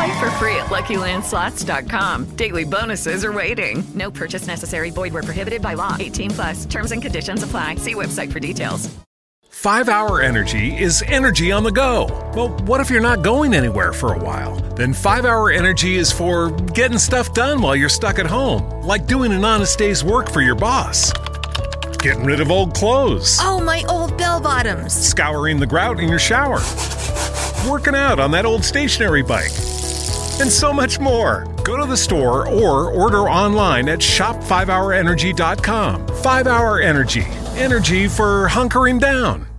Play for free at LuckyLandSlots.com. Daily bonuses are waiting. No purchase necessary. Void were prohibited by law. 18 plus. Terms and conditions apply. See website for details. 5 Hour Energy is energy on the go. Well, what if you're not going anywhere for a while? Then 5 Hour Energy is for getting stuff done while you're stuck at home, like doing an honest day's work for your boss. Getting rid of old clothes. Oh, my old bell bottoms. Scouring the grout in your shower. Working out on that old stationary bike. And so much more. Go to the store or order online at shop5hourenergy.com. 5 Hour Energy. Energy for hunkering down.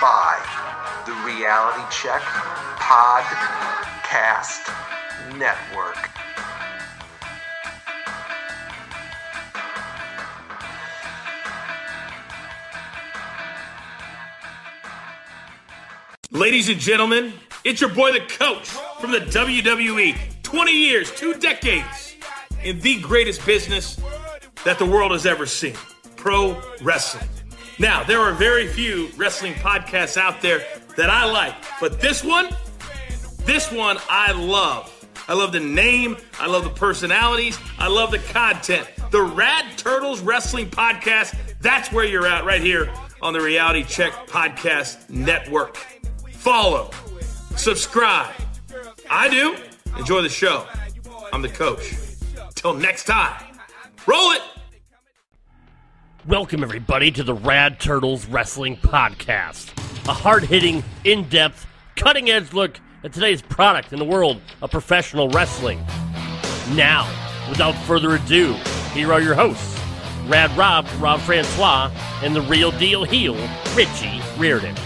By the Reality Check Podcast Network. Ladies and gentlemen, it's your boy, the coach from the WWE. 20 years, two decades in the greatest business that the world has ever seen pro wrestling. Now, there are very few wrestling podcasts out there that I like, but this one, this one I love. I love the name, I love the personalities, I love the content. The Rad Turtles Wrestling Podcast, that's where you're at right here on the Reality Check Podcast Network. Follow, subscribe. I do. Enjoy the show. I'm the coach. Till next time, roll it. Welcome, everybody, to the Rad Turtles Wrestling Podcast. A hard hitting, in depth, cutting edge look at today's product in the world of professional wrestling. Now, without further ado, here are your hosts Rad Rob, Rob Francois, and the real deal heel, Richie Reardon.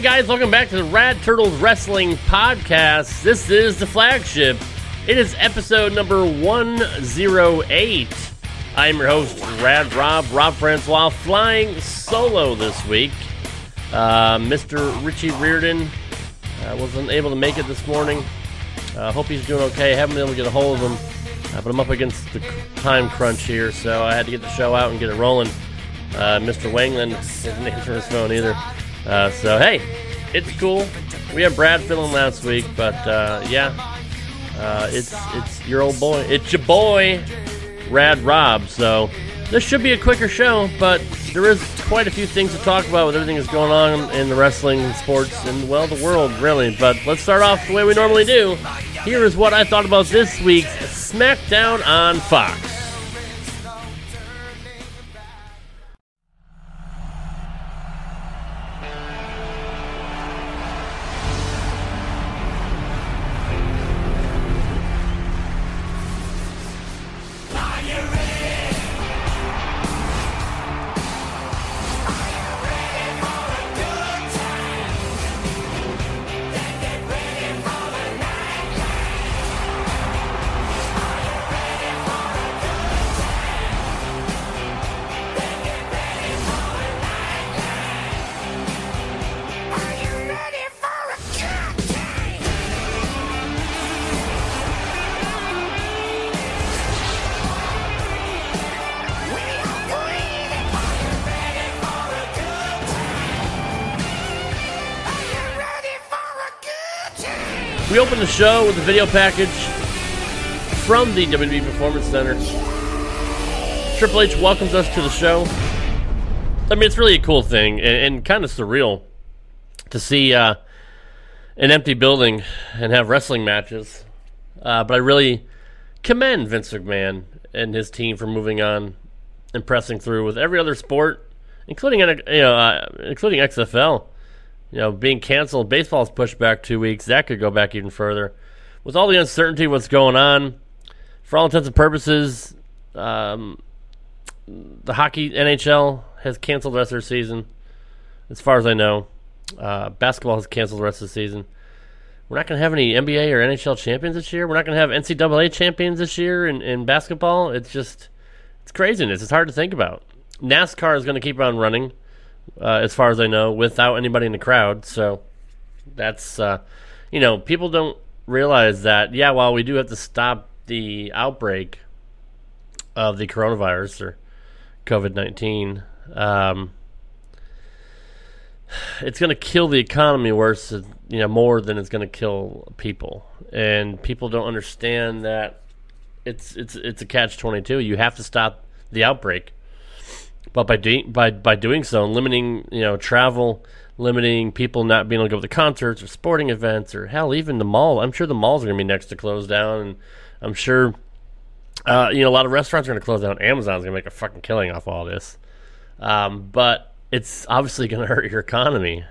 Hey guys, welcome back to the Rad Turtles Wrestling Podcast. This is the flagship. It is episode number 108. I am your host, Rad Rob, Rob Francois, flying solo this week. Uh, Mr. Richie Reardon uh, wasn't able to make it this morning. I uh, hope he's doing okay. Haven't been able to get a hold of him, uh, but I'm up against the time crunch here, so I had to get the show out and get it rolling. Uh, Mr. Wangland isn't answering his phone either. Uh, so hey, it's cool. We had Brad filling last week, but uh, yeah, uh, it's it's your old boy. It's your boy, Rad Rob. So this should be a quicker show, but there is quite a few things to talk about with everything that's going on in the wrestling, sports, and well, the world really. But let's start off the way we normally do. Here is what I thought about this week's SmackDown on Fox. We open the show with a video package from the WWE Performance Center. Triple H welcomes us to the show. I mean, it's really a cool thing and, and kind of surreal to see uh, an empty building and have wrestling matches. Uh, but I really commend Vince McMahon and his team for moving on and pressing through with every other sport, including you know, uh, including XFL you know, being canceled. Baseball's pushed back two weeks. That could go back even further. With all the uncertainty, what's going on, for all intents and purposes, um, the hockey NHL has canceled the rest of their season. As far as I know, uh, basketball has canceled the rest of the season. We're not going to have any NBA or NHL champions this year. We're not going to have NCAA champions this year in, in basketball. It's just, it's craziness. It's hard to think about. NASCAR is going to keep on running uh, as far as I know, without anybody in the crowd. So that's, uh, you know, people don't realize that, yeah, while we do have to stop the outbreak of the coronavirus or COVID 19, um, it's going to kill the economy worse, you know, more than it's going to kill people. And people don't understand that it's it's it's a catch twenty two. You have to stop the outbreak but by doing by by doing so, limiting you know travel, limiting people not being able to go to concerts or sporting events or hell even the mall. I'm sure the malls are going to be next to close down, and I'm sure uh, you know a lot of restaurants are going to close down. Amazon's going to make a fucking killing off all this, um, but it's obviously going to hurt your economy,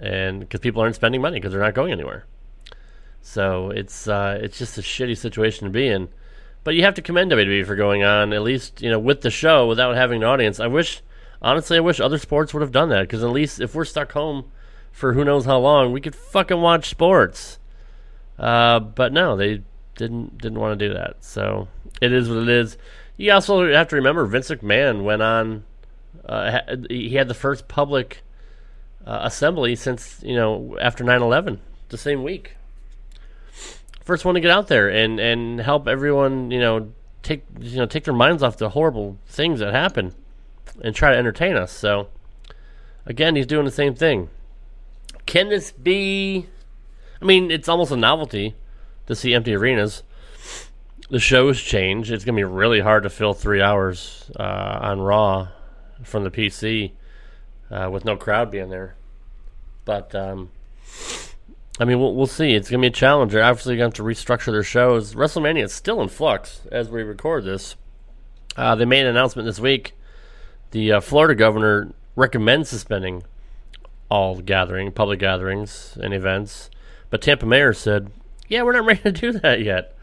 and because people aren't spending money because they're not going anywhere. So it's uh, it's just a shitty situation to be in. But you have to commend WWE for going on at least you know with the show without having an audience. I wish, honestly, I wish other sports would have done that because at least if we're stuck home for who knows how long, we could fucking watch sports. Uh, but no, they didn't didn't want to do that. So it is what it is. You also have to remember Vince McMahon went on. Uh, he had the first public uh, assembly since you know after 9-11, the same week first one to get out there and and help everyone, you know, take you know take their minds off the horrible things that happen and try to entertain us. So again, he's doing the same thing. Can this be? I mean, it's almost a novelty to see empty arenas. The shows change. It's going to be really hard to fill three hours uh, on Raw from the PC uh, with no crowd being there. But um, I mean, we'll, we'll see. It's going to be a challenge. They're obviously going to have to restructure their shows. WrestleMania is still in flux as we record this. Uh, they made an announcement this week. The uh, Florida governor recommends suspending all gathering, public gatherings and events. But Tampa mayor said, "Yeah, we're not ready to do that yet.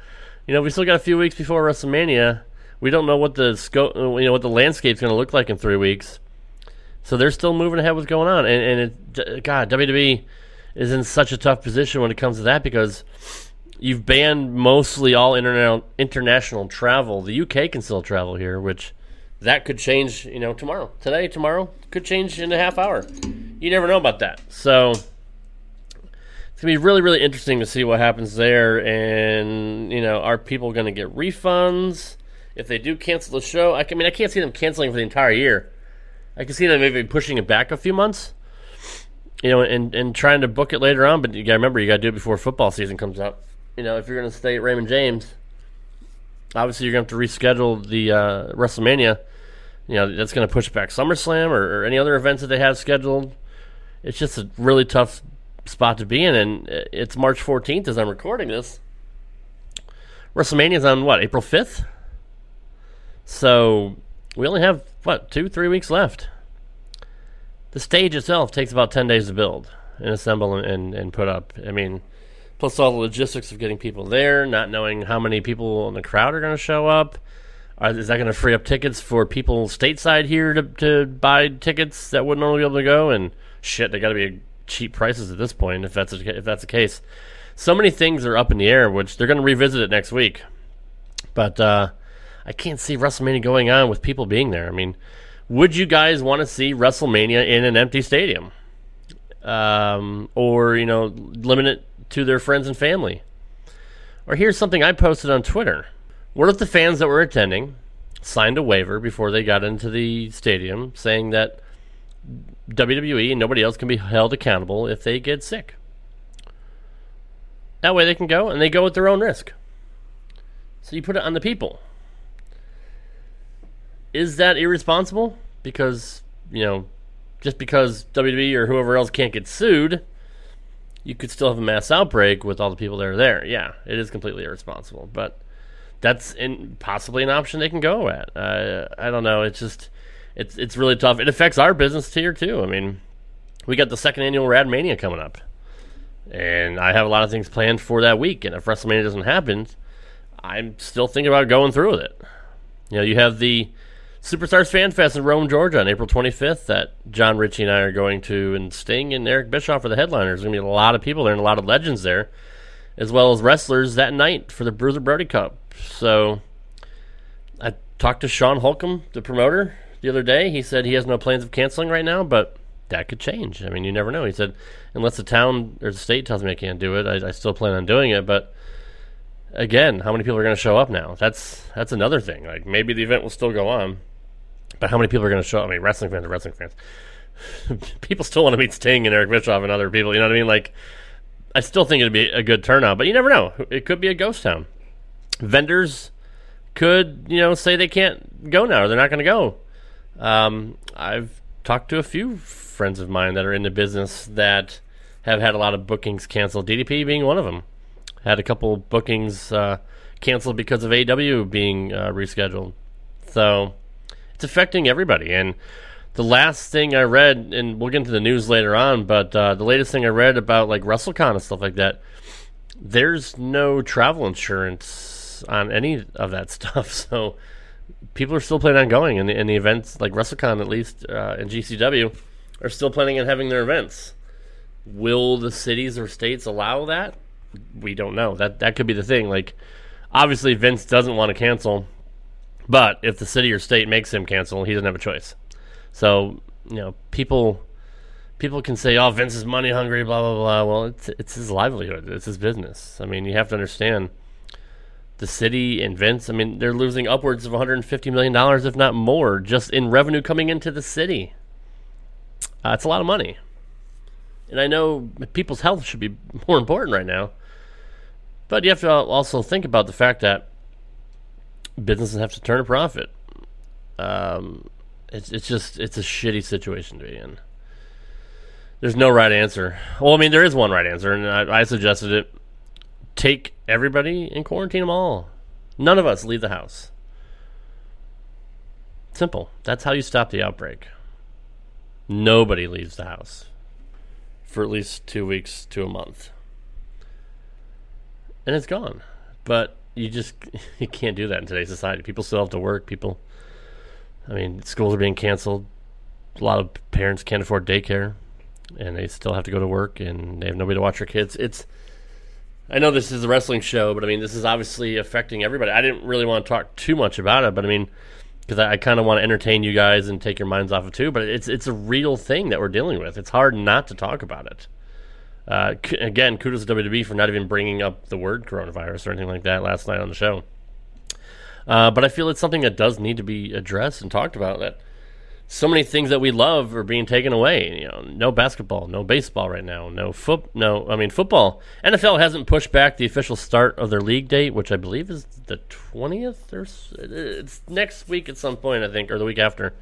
You know, we still got a few weeks before WrestleMania. We don't know what the scope, you know, what the landscape's going to look like in three weeks. So they're still moving ahead with what's going on. And, and it, God, WWE." Is in such a tough position when it comes to that because you've banned mostly all interna- international travel. The UK can still travel here, which that could change, you know, tomorrow. Today, tomorrow, could change in a half hour. You never know about that. So it's gonna be really, really interesting to see what happens there. And you know, are people gonna get refunds if they do cancel the show? I, can, I mean, I can't see them canceling for the entire year. I can see them maybe pushing it back a few months you know, and, and trying to book it later on. But you got to remember, you got to do it before football season comes up. You know, if you're going to stay at Raymond James, obviously you're going to have to reschedule the uh, WrestleMania. You know, that's going to push back SummerSlam or, or, any other events that they have scheduled. It's just a really tough spot to be in, and it's March 14th as I'm recording this. WrestleMania is on what April 5th, so we only have what two, three weeks left the stage itself takes about 10 days to build and assemble and, and, and, put up. I mean, plus all the logistics of getting people there, not knowing how many people in the crowd are going to show up. Are, is that going to free up tickets for people stateside here to, to buy tickets that wouldn't normally be able to go? And shit, they got to be cheap prices at this point if that's a, if that's the case. So many things are up in the air, which they're going to revisit it next week. But uh, I can't see WrestleMania going on with people being there. I mean, would you guys want to see WrestleMania in an empty stadium? Um, or, you know, limit it to their friends and family? Or here's something I posted on Twitter. What if the fans that were attending signed a waiver before they got into the stadium saying that WWE and nobody else can be held accountable if they get sick? That way they can go and they go at their own risk. So you put it on the people. Is that irresponsible? Because, you know, just because WWE or whoever else can't get sued, you could still have a mass outbreak with all the people that are there. Yeah, it is completely irresponsible. But that's in, possibly an option they can go at. I don't know. It's just, it's it's really tough. It affects our business here too. I mean, we got the second annual Rad Mania coming up, and I have a lot of things planned for that week. And if WrestleMania doesn't happen, I'm still thinking about going through with it. You know, you have the Superstars Fan Fest in Rome, Georgia on April 25th that John Ritchie and I are going to, and Sting and Eric Bischoff are the headliners. There's going to be a lot of people there and a lot of legends there, as well as wrestlers that night for the Bruiser Brody Cup. So I talked to Sean Holcomb, the promoter, the other day. He said he has no plans of canceling right now, but that could change. I mean, you never know. He said, unless the town or the state tells me I can't do it, I, I still plan on doing it, but again, how many people are going to show up now? That's that's another thing. Like maybe the event will still go on, but how many people are going to show up? I mean, wrestling fans are wrestling fans. people still want to meet Sting and Eric Bischoff and other people. You know what I mean? Like, I still think it'd be a good turnout, but you never know. It could be a ghost town. Vendors could, you know, say they can't go now or they're not going to go. Um, I've talked to a few friends of mine that are in the business that have had a lot of bookings canceled. DDP being one of them had a couple bookings uh, canceled because of AEW being uh, rescheduled. So it's affecting everybody. And the last thing I read, and we'll get into the news later on, but uh, the latest thing I read about like WrestleCon and stuff like that, there's no travel insurance on any of that stuff. So people are still planning on going, and the, and the events like WrestleCon, at least uh, and GCW, are still planning on having their events. Will the cities or states allow that? we don't know. That that could be the thing. Like, obviously, Vince doesn't want to cancel, but if the city or state makes him cancel, he doesn't have a choice. So you know, people people can say, "Oh, Vince is money hungry," blah blah blah. Well, it's it's his livelihood. It's his business. I mean, you have to understand the city and Vince. I mean, they're losing upwards of 150 million dollars, if not more, just in revenue coming into the city. Uh, it's a lot of money. And I know people's health should be more important right now. But you have to also think about the fact that businesses have to turn a profit. Um, it's it's just it's a shitty situation to be in. There's no right answer. Well, I mean, there is one right answer, and I, I suggested it. Take everybody and quarantine them all. None of us leave the house. Simple. That's how you stop the outbreak. Nobody leaves the house for at least two weeks to a month and it's gone. But you just you can't do that in today's society. People still have to work. People, I mean, schools are being canceled. A lot of parents can't afford daycare, and they still have to go to work, and they have nobody to watch their kids. It's I know this is a wrestling show, but I mean, this is obviously affecting everybody. I didn't really want to talk too much about it, but I mean, because I, I kind of want to entertain you guys and take your minds off of too. But it's it's a real thing that we're dealing with. It's hard not to talk about it. Uh, c- again, kudos to WWE for not even bringing up the word coronavirus or anything like that last night on the show. Uh, but I feel it's something that does need to be addressed and talked about. That so many things that we love are being taken away. You know, no basketball, no baseball right now, no foot, no. I mean, football. NFL hasn't pushed back the official start of their league date, which I believe is the twentieth or it's next week at some point, I think, or the week after.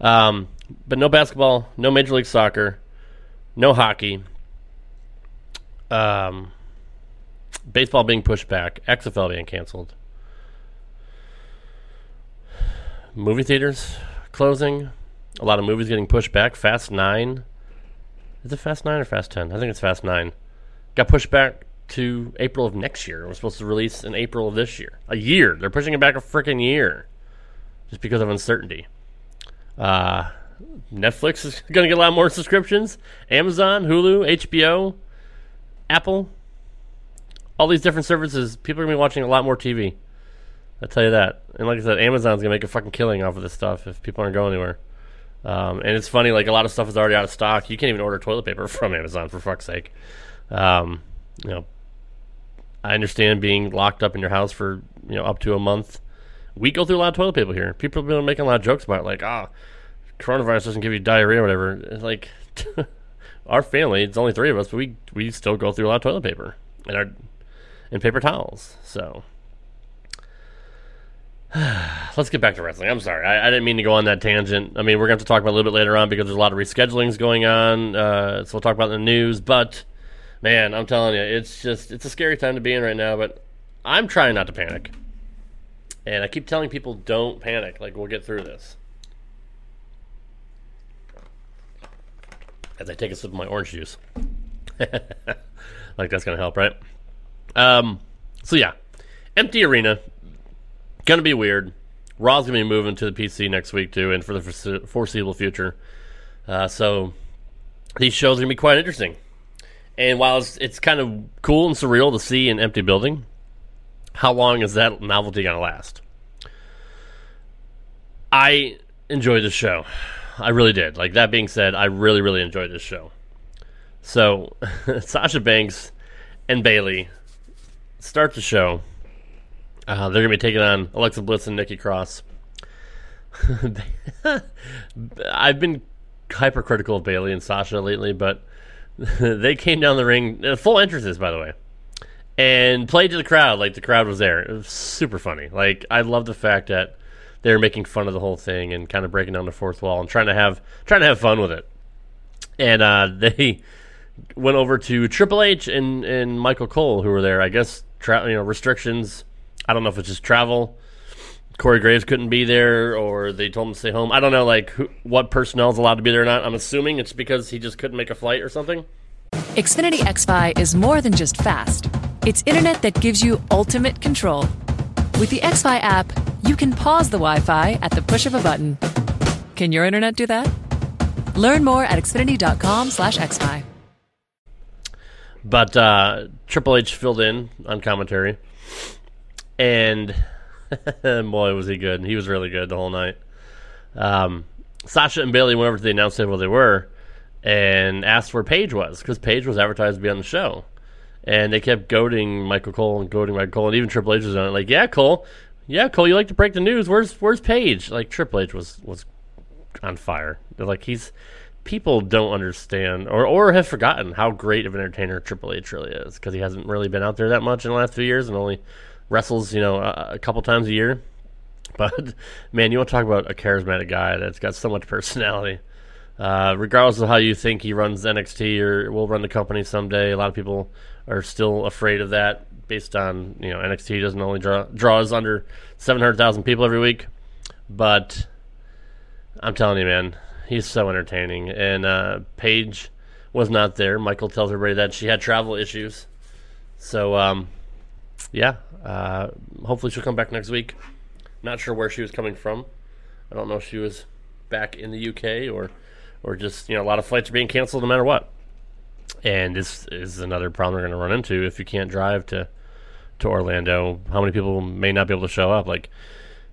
Um, but no basketball, no Major League Soccer, no hockey, um, baseball being pushed back, XFL being canceled, movie theaters closing, a lot of movies getting pushed back. Fast Nine, is it Fast Nine or Fast Ten? I think it's Fast Nine. Got pushed back to April of next year. It was supposed to release in April of this year. A year. They're pushing it back a freaking year, just because of uncertainty. Uh, Netflix is going to get a lot more subscriptions. Amazon, Hulu, HBO. Apple, all these different services, people are gonna be watching a lot more TV. I tell you that. And like I said, Amazon's gonna make a fucking killing off of this stuff if people aren't going anywhere. Um, and it's funny, like a lot of stuff is already out of stock. You can't even order toilet paper from Amazon for fuck's sake. Um, you know, I understand being locked up in your house for you know up to a month. We go through a lot of toilet paper here. People have been making a lot of jokes about it, like, ah, oh, coronavirus doesn't give you diarrhea or whatever. It's like our family, it's only three of us, but we we still go through a lot of toilet paper. and our and paper towels. So let's get back to wrestling. I'm sorry, I, I, didn't mean to go on that tangent. I mean, we're going to have to talk about a little bit later on because there's a lot of reschedulings going on. Uh, so we'll talk about the news. But man, I'm telling you, it's just it's a scary time to be in right now. But I'm trying not to panic, and I keep telling people don't panic. Like we'll get through this. As I take a sip of my orange juice, like that's to help, right? Um. So yeah, empty arena Gonna be weird. Raw's gonna be moving to the PC next week too, and for the foreseeable future. Uh, so these shows are gonna be quite interesting. And while it's, it's kind of cool and surreal to see an empty building, how long is that novelty gonna last? I enjoyed the show. I really did. Like that being said, I really, really enjoyed this show. So Sasha Banks and Bayley start the show uh, they're to be taking on Alexa Bliss and Nikki Cross. I've been hypercritical of Bayley and Sasha lately, but they came down the ring, uh, full entrances, by the way, and played to the crowd like the crowd was there. It was super funny. Like I love the fact that they were making fun of the whole thing and kind of breaking down the fourth wall and trying to have trying to have fun with it. And uh, they went over to Triple H and, and Michael Cole, who were there. I guess tra- you know restrictions I don't know if it's just travel. Corey Graves couldn't be there, or they told him to stay home. I don't know, like who, what personnel is allowed to be there or not. I'm assuming it's because he just couldn't make a flight or something. Xfinity XFi is more than just fast. It's internet that gives you ultimate control. With the XFi app, you can pause the Wi-Fi at the push of a button. Can your internet do that? Learn more at xfinity.com/xfi. But uh, Triple H filled in on commentary and boy was he good. He was really good the whole night. Um, Sasha and Bayley went over to the announce table they were and asked where Paige was because Paige was advertised to be on the show. And they kept goading Michael Cole and goading Michael Cole, and even Triple H was on it. Like, yeah, Cole, yeah, Cole, you like to break the news. Where's Where's Paige? Like Triple H was was on fire. They're like he's people don't understand or or have forgotten how great of an entertainer Triple H really is because he hasn't really been out there that much in the last few years and only wrestles, you know, a, a couple times a year. But man, you want to talk about a charismatic guy that's got so much personality. Uh, regardless of how you think he runs NXT or will run the company someday, a lot of people are still afraid of that based on you know NXT doesn't only draw draws under seven hundred thousand people every week, but I'm telling you, man, he's so entertaining. And uh, Paige was not there. Michael tells everybody that she had travel issues, so um, yeah, uh, hopefully she'll come back next week. Not sure where she was coming from. I don't know if she was back in the UK or or just you know a lot of flights are being canceled no matter what. And this is another problem we're going to run into if you can't drive to to Orlando. How many people may not be able to show up? Like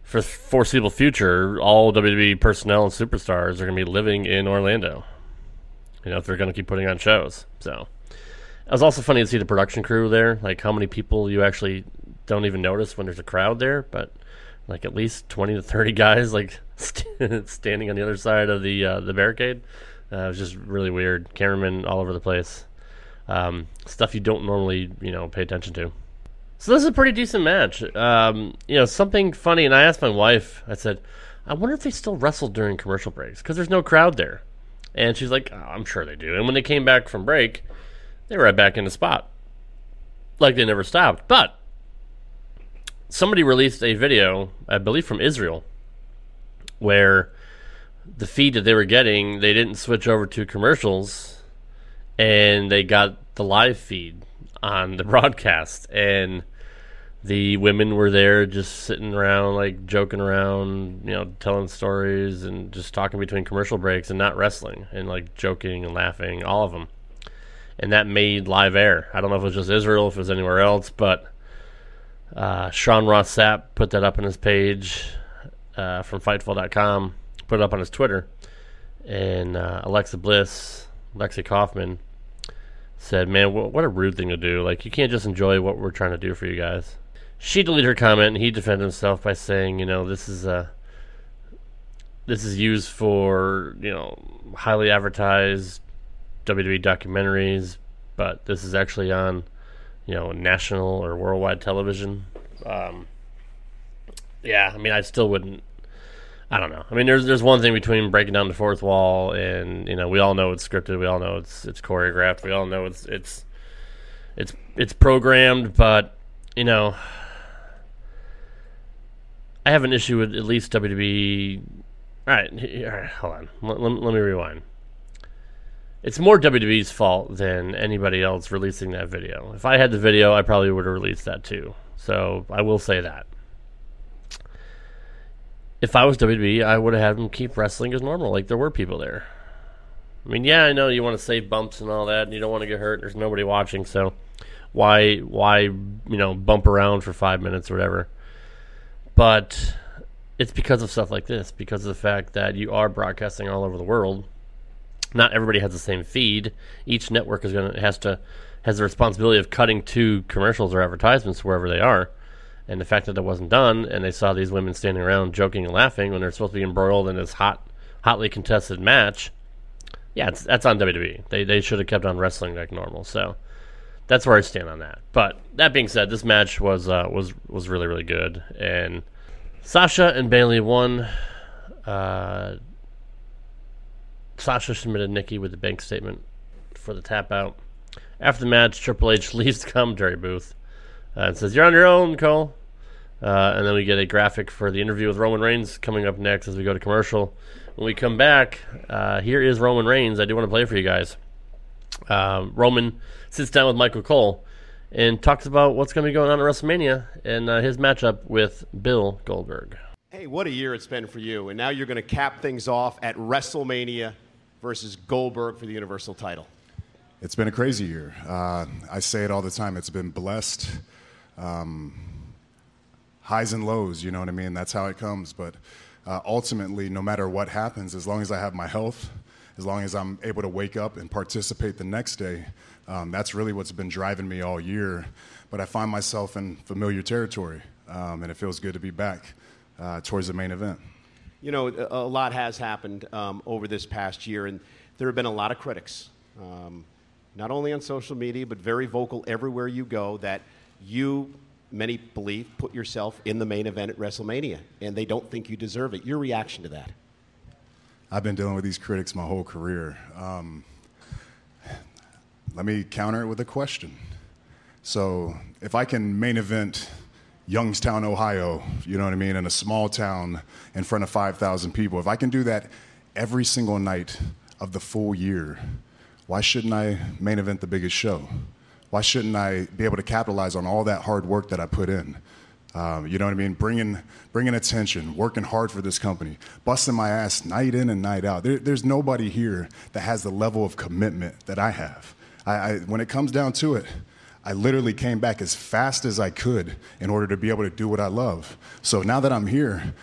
for foreseeable future, all WWE personnel and superstars are going to be living in Orlando. You know, if they're going to keep putting on shows. So it was also funny to see the production crew there, like how many people you actually don't even notice when there's a crowd there, but like at least 20 to 30 guys like st- standing on the other side of the uh, the barricade. Uh, it was just really weird. Cameramen all over the place. Um, stuff you don't normally, you know, pay attention to. So this is a pretty decent match. Um, you know, something funny, and I asked my wife. I said, "I wonder if they still wrestle during commercial breaks because there's no crowd there." And she's like, oh, "I'm sure they do." And when they came back from break, they were right back in the spot. Like they never stopped. But somebody released a video, I believe from Israel, where the feed that they were getting, they didn't switch over to commercials and they got the live feed on the broadcast and the women were there just sitting around like joking around you know telling stories and just talking between commercial breaks and not wrestling and like joking and laughing all of them and that made live air. I don't know if it was just Israel, if it was anywhere else, but uh, Sean Ross Sapp put that up on his page uh, from Fightful.com, put it up on his Twitter, and uh, Alexa Bliss, Lexi Kaufman said, "Man, what a rude thing to do! Like you can't just enjoy what we're trying to do for you guys." She deleted her comment, and he defended himself by saying, "You know, this is a." This is used for you know highly advertised WWE documentaries, but this is actually on you know, national or worldwide television. Um, yeah, I mean, I still wouldn't. I don't know. I mean, there's there's one thing between breaking down the fourth wall and you know we all know it's scripted, we all know it's it's choreographed, we all know it's it's it's it's programmed, but you know, I have an issue with at least WWE. All right, all right hold on. Let, let, let me rewind. It's more WWE's fault than anybody else releasing that video. If I had the video, I probably would have released that too. So I will say that. If I was WWE, I would have had them keep wrestling as normal, like there were people there. I mean, yeah, I know you want to save bumps and all that, and you don't want to get hurt. There's nobody watching, so why why you know bump around for five minutes or whatever? But it's because of stuff like this, because of the fact that you are broadcasting all over the world. Not everybody has the same feed. Each network is gonna has to has the responsibility of cutting to commercials or advertisements wherever they are. And the fact that it wasn't done, and they saw these women standing around joking and laughing when they're supposed to be embroiled in this hot, hotly contested match, yeah, that's on WWE. They they should have kept on wrestling like normal. So that's where I stand on that. But that being said, this match was uh, was was really really good, and Sasha and Bayley won. Uh, Sasha submitted Nikki with the bank statement for the tap out. After the match, Triple H leaves the commentary booth uh, and says, "You're on your own, Cole." Uh, and then we get a graphic for the interview with Roman Reigns coming up next as we go to commercial. When we come back, uh, here is Roman Reigns. I do want to play for you guys. Uh, Roman sits down with Michael Cole and talks about what's going to be going on at WrestleMania and uh, his matchup with Bill Goldberg. Hey, what a year it's been for you. And now you're going to cap things off at WrestleMania versus Goldberg for the Universal title. It's been a crazy year. Uh, I say it all the time. It's been blessed. Um, highs and lows, you know what I mean? That's how it comes. But uh, ultimately, no matter what happens, as long as I have my health, as long as I'm able to wake up and participate the next day, um, that's really what's been driving me all year. But I find myself in familiar territory, um, and it feels good to be back uh, towards the main event. You know, a lot has happened um, over this past year, and there have been a lot of critics, um, not only on social media, but very vocal everywhere you go, that you, many believe, put yourself in the main event at WrestleMania, and they don't think you deserve it. Your reaction to that? I've been dealing with these critics my whole career. Um, let me counter it with a question. So, if I can main event Youngstown, Ohio, you know what I mean, in a small town in front of 5,000 people, if I can do that every single night of the full year, why shouldn't I main event the biggest show? Why shouldn't I be able to capitalize on all that hard work that I put in? Um, you know what I mean? Bringing, bringing attention, working hard for this company, busting my ass night in and night out. There, there's nobody here that has the level of commitment that I have. I, I, when it comes down to it, I literally came back as fast as I could in order to be able to do what I love. So now that I'm here,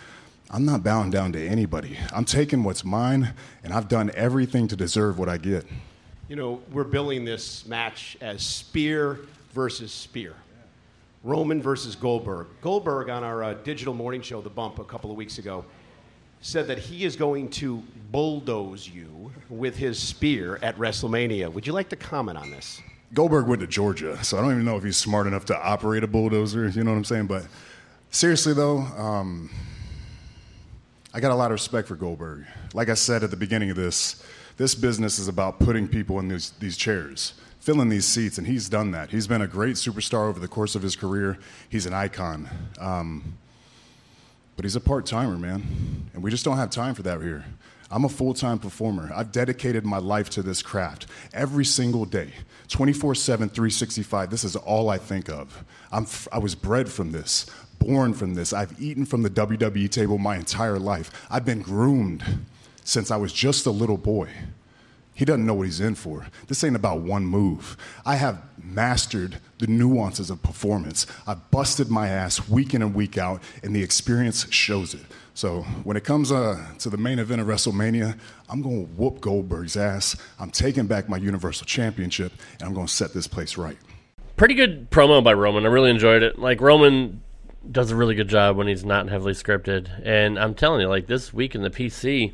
I'm not bowing down to anybody. I'm taking what's mine, and I've done everything to deserve what I get. You know, we're billing this match as spear versus spear. Roman versus Goldberg. Goldberg on our uh, digital morning show, The Bump, a couple of weeks ago, said that he is going to bulldoze you with his spear at WrestleMania. Would you like to comment on this? Goldberg went to Georgia, so I don't even know if he's smart enough to operate a bulldozer. You know what I'm saying? But seriously, though, um, I got a lot of respect for Goldberg. Like I said at the beginning of this, this business is about putting people in these, these chairs, filling these seats, and he's done that. He's been a great superstar over the course of his career. He's an icon. Um, but he's a part timer, man. And we just don't have time for that here. I'm a full time performer. I've dedicated my life to this craft every single day, 24 7, 365. This is all I think of. I'm I was bred from this, born from this. I've eaten from the WWE table my entire life. I've been groomed since I was just a little boy. He doesn't know what he's in for. This ain't about one move. I have mastered the nuances of performance. I've busted my ass week in and week out, and the experience shows it. So when it comes uh, to the main event of WrestleMania, I'm going to whoop Goldberg's ass. I'm taking back my Universal Championship, and I'm going to set this place right. Pretty good promo by Roman. I really enjoyed it. Like Roman does a really good job when he's not heavily scripted, and I'm telling you, like this week in the PC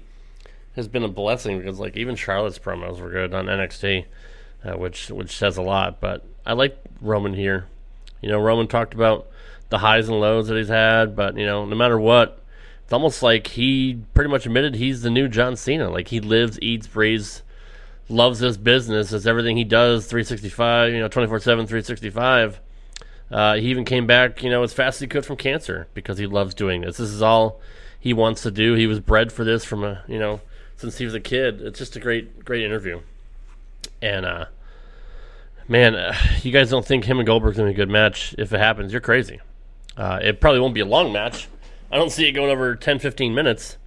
has been a blessing because like even Charlotte's promos were good on NXT, uh, which which says a lot. But I like Roman here. You know, Roman talked about the highs and lows that he's had, but you know, no matter what, it's almost like he pretty much admitted he's the new John Cena. Like he lives, eats, breathes, loves this business. It's everything he does, 365, you know, 24 7, 365. Uh, he even came back, you know, as fast as he could from cancer because he loves doing this. This is all he wants to do. He was bred for this from a, you know, since he was a kid. It's just a great, great interview. And, uh, man, uh, you guys don't think him and Goldberg's gonna be a good match? If it happens, you're crazy. Uh, it probably won't be a long match. I don't see it going over 10, 15 minutes.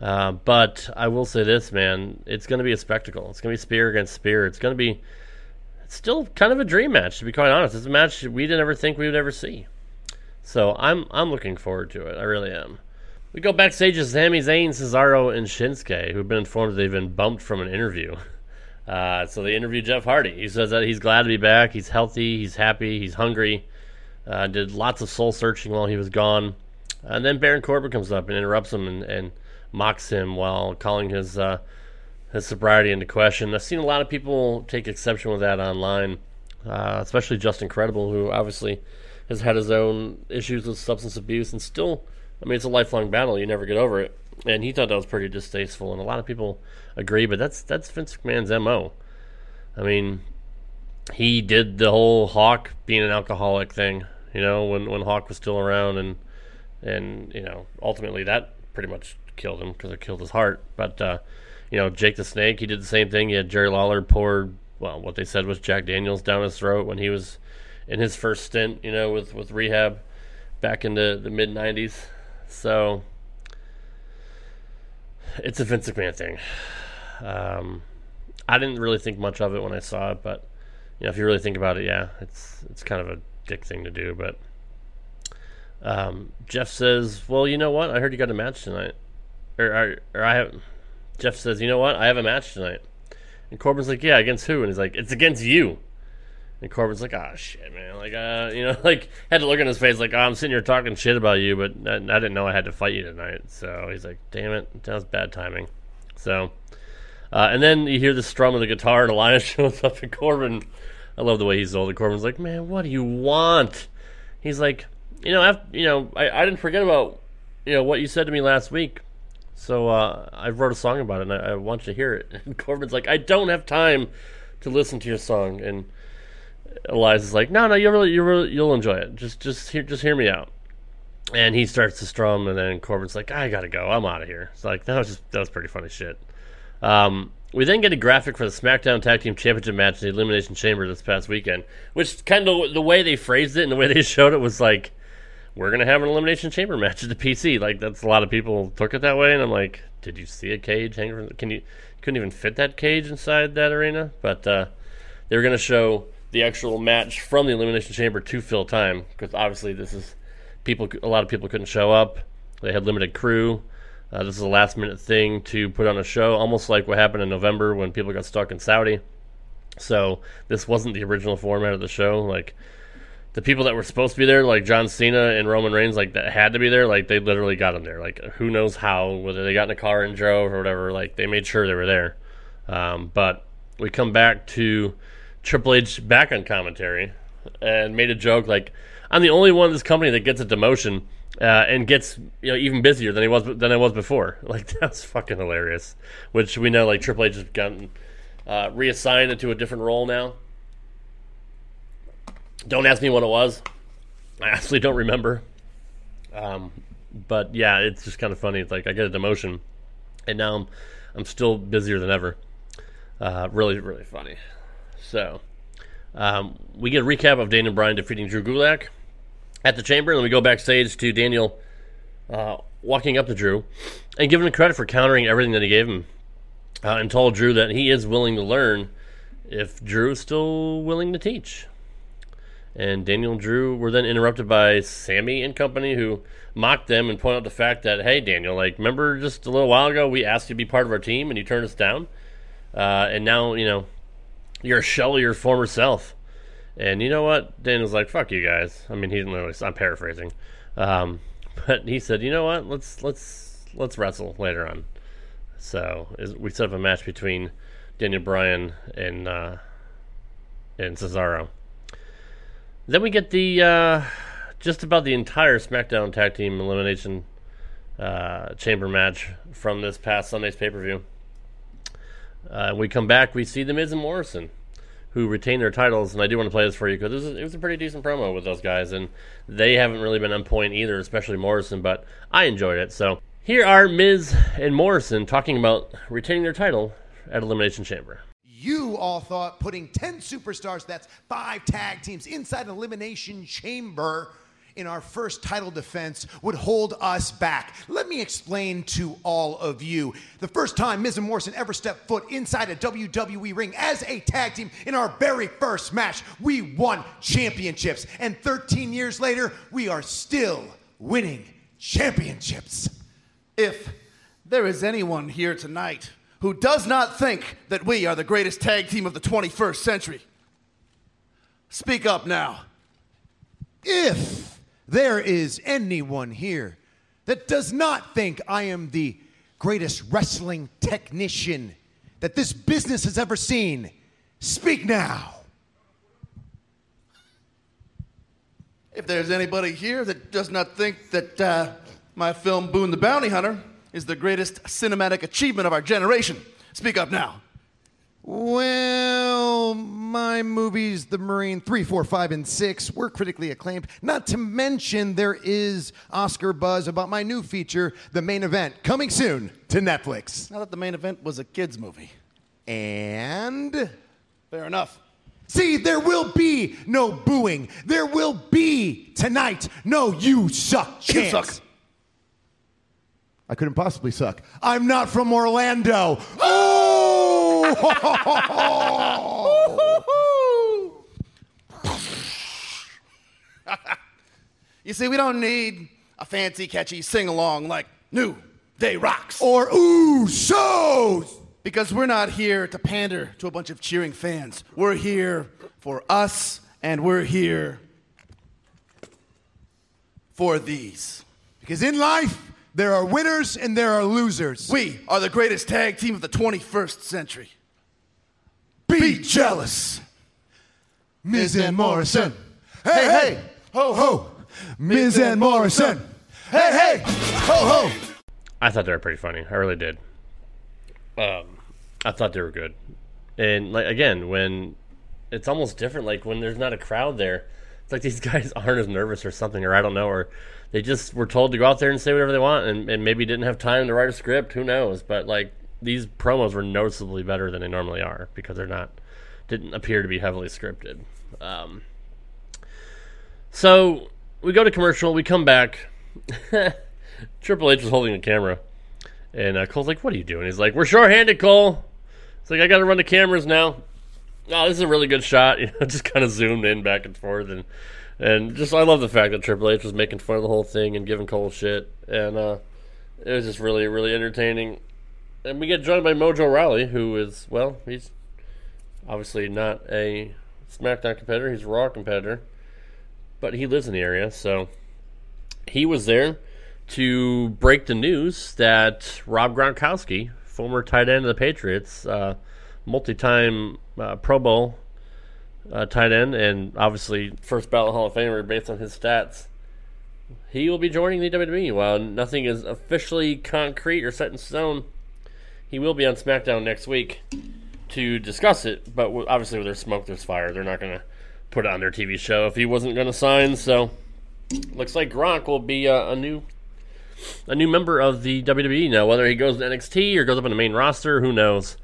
Uh, but I will say this, man, it's going to be a spectacle. It's going to be spear against spear. It's going to be it's still kind of a dream match, to be quite honest. It's a match we didn't ever think we would ever see. So I'm I'm looking forward to it. I really am. We go backstage to Sami Zayn, Cesaro, and Shinsuke, who've been informed they've been bumped from an interview. Uh, so they interview Jeff Hardy. He says that he's glad to be back. He's healthy. He's happy. He's hungry. Uh, did lots of soul searching while he was gone. And then Baron Corbin comes up and interrupts him and, and mocks him while calling his uh, his sobriety into question. I've seen a lot of people take exception with that online, uh, especially Justin Credible, who obviously has had his own issues with substance abuse and still, I mean, it's a lifelong battle. You never get over it. And he thought that was pretty distasteful, and a lot of people agree. But that's that's Vince McMahon's mo. I mean, he did the whole Hawk being an alcoholic thing. You know, when when Hawk was still around, and and you know, ultimately that pretty much killed him because it killed his heart. But uh, you know, Jake the Snake, he did the same thing. He had Jerry Lawler pour, well, what they said was Jack Daniels down his throat when he was in his first stint, you know, with, with rehab back in the, the mid 90s. So it's a Vince McMahon thing. Um, I didn't really think much of it when I saw it, but you know, if you really think about it, yeah, it's it's kind of a dick thing to do. But um, Jeff says, "Well, you know what? I heard you got a match tonight, or, or, or I have." Jeff says, "You know what? I have a match tonight." And Corbin's like, "Yeah, against who?" And he's like, "It's against you." And Corbin's like, "Ah, oh, shit, man! Like, uh, you know, like had to look in his face, like, oh, I'm sitting here talking shit about you, but I, I, didn't know I had to fight you tonight." So he's like, "Damn it, that was bad timing." So, uh, and then you hear the strum of the guitar, and Elias shows up, and Corbin. I love the way he's old. And Corbin's like, "Man, what do you want?" He's like, "You know, after, you know, I, I didn't forget about, you know, what you said to me last week." So uh, I wrote a song about it, and I, I, want you to hear it. And Corbin's like, I don't have time to listen to your song, and Elias is like, No, no, you'll really, you'll really, you'll enjoy it. Just, just hear, just hear me out. And he starts to strum, and then Corbin's like, I gotta go. I'm out of here. It's like that was just that was pretty funny shit. Um, we then get a graphic for the SmackDown Tag Team Championship match in the Elimination Chamber this past weekend, which kind of the way they phrased it and the way they showed it was like we're gonna have an elimination chamber match at the PC. Like that's a lot of people took it that way, and I'm like, did you see a cage hanging from? Can you couldn't even fit that cage inside that arena? But uh, they were gonna show the actual match from the elimination chamber to fill time because obviously this is people. A lot of people couldn't show up. They had limited crew. Uh, this is a last minute thing to put on a show, almost like what happened in November when people got stuck in Saudi. So this wasn't the original format of the show. Like the people that were supposed to be there, like John Cena and Roman Reigns, like that had to be there, like they literally got them there. Like who knows how, whether they got in a car and drove or whatever, like they made sure they were there. Um, but we come back to Triple H back on commentary and made a joke like, "I'm the only one in this company that gets a demotion uh, and gets you know even busier than he was than I was before." Like that's fucking hilarious. Which we know like Triple H has gotten uh, reassigned into a different role now. Don't ask me what it was. I actually don't remember. Um, but yeah, it's just kind of funny. It's like I get a demotion, and now I'm I'm still busier than ever. Uh, really, really funny. So um, we get a recap of Daniel Bryan defeating Drew Gulak at the chamber, and then we go backstage to Daniel uh, walking up to Drew and giving him credit for countering everything that he gave him, uh, and told Drew that he is willing to learn if Drew is still willing to teach and Daniel and Drew were then interrupted by Sami and company, who mocked them and pointed out the fact that, hey, Daniel, like, remember just a little while ago we asked you to be part of our team and you turned us down, uh, and now you know you're a shell of your former self. And you know what? Daniel's like, fuck you guys. I mean, he didn't literally. I'm paraphrasing, um, but he said, you know what? Let's let's let's wrestle later on. So we set up a match between Daniel Bryan and uh, and Cesaro Then we get the uh, just about the entire SmackDown Tag Team Elimination uh, Chamber match from this past Sunday's pay per view. Uh, we come back, we see the Miz and Morrison, who retain their titles, and I do want to play this for you because it, was a- it was a pretty decent promo with those guys, and they haven't really been on point either, especially Morrison. But I enjoyed it. So here are Miz and Morrison talking about retaining their title at Elimination Chamber. You all thought putting 10 superstars, that's five tag teams, inside an elimination chamber in our first title defense would hold us back. Let me explain to all of you. The first time Miz and Morrison ever stepped foot inside a WWE ring as a tag team in our very first match, we won championships. And 13 years later, we are still winning championships. If there is anyone here tonight who does not think that we are the greatest tag team of the 21st century, speak up now. If there is anyone here that does not think I am the greatest wrestling technician that this business has ever seen, speak now. If there's anybody here that does not think that uh, my film Boone the Bounty Hunter is the greatest cinematic achievement of our generation, speak up now. Well, my movies, The Marine 3, 4, 5, and 6, were critically acclaimed. Not to mention, there is Oscar buzz about my new feature, The Main Event, coming soon to Netflix. Now that the main event was a kids' movie. And. Fair enough. See, there will be no booing. There will be tonight no you suck You suck. I couldn't possibly suck. I'm not from Orlando. Oh! You see, we don't need a fancy, catchy sing along like New Day Rocks. Or Ooh Shows! Because we're not here to pander to a bunch of cheering fans. We're here for us, and we're here for these. Because in life, there are winners and there are losers. We are the greatest tag team of the 21st century. Be jealous. Miz and Morrison. Hey, hey, ho, ho. Miz and Morrison. Hey, hey, ho, ho. I thought they were pretty funny. I really did. Um, I thought they were good, and like again, when it's almost different. Like when there's not a crowd there, it's like these guys aren't as nervous or something, or I don't know, or they just were told to go out there and say whatever they want, and, and maybe didn't have time to write a script. Who knows? But like these promos were noticeably better than they normally are because they're not didn't appear to be heavily scripted. Um, so we go to commercial. We come back. Triple H was holding the camera, and uh, Cole's like, "What are you doing?" He's like, "We're short-handed, Cole." It's like I got to run the cameras now. Oh, this is a really good shot. You know, just kind of zoomed in back and forth, and and just I love the fact that Triple H was making fun of the whole thing and giving Cole shit, and uh, it was just really really entertaining. And we get joined by Mojo Rawley, who is well, he's obviously not a SmackDown competitor. He's a Raw competitor, but he lives in the area, so he was there to break the news that Rob Gronkowski, former tight end of the Patriots, uh, multi-time uh, Pro Bowl uh, tight end, and obviously first ballot Hall of Famer based on his stats, he will be joining the WWE. While nothing is officially concrete or set in stone, he will be on SmackDown next week to discuss it. But obviously, with their smoke, there's fire. They're not going to put it on their TV show if he wasn't going to sign. So looks like Gronk will be uh, a new a new member of the WWE now. Whether he goes to NXT or goes up on the main roster, who knows?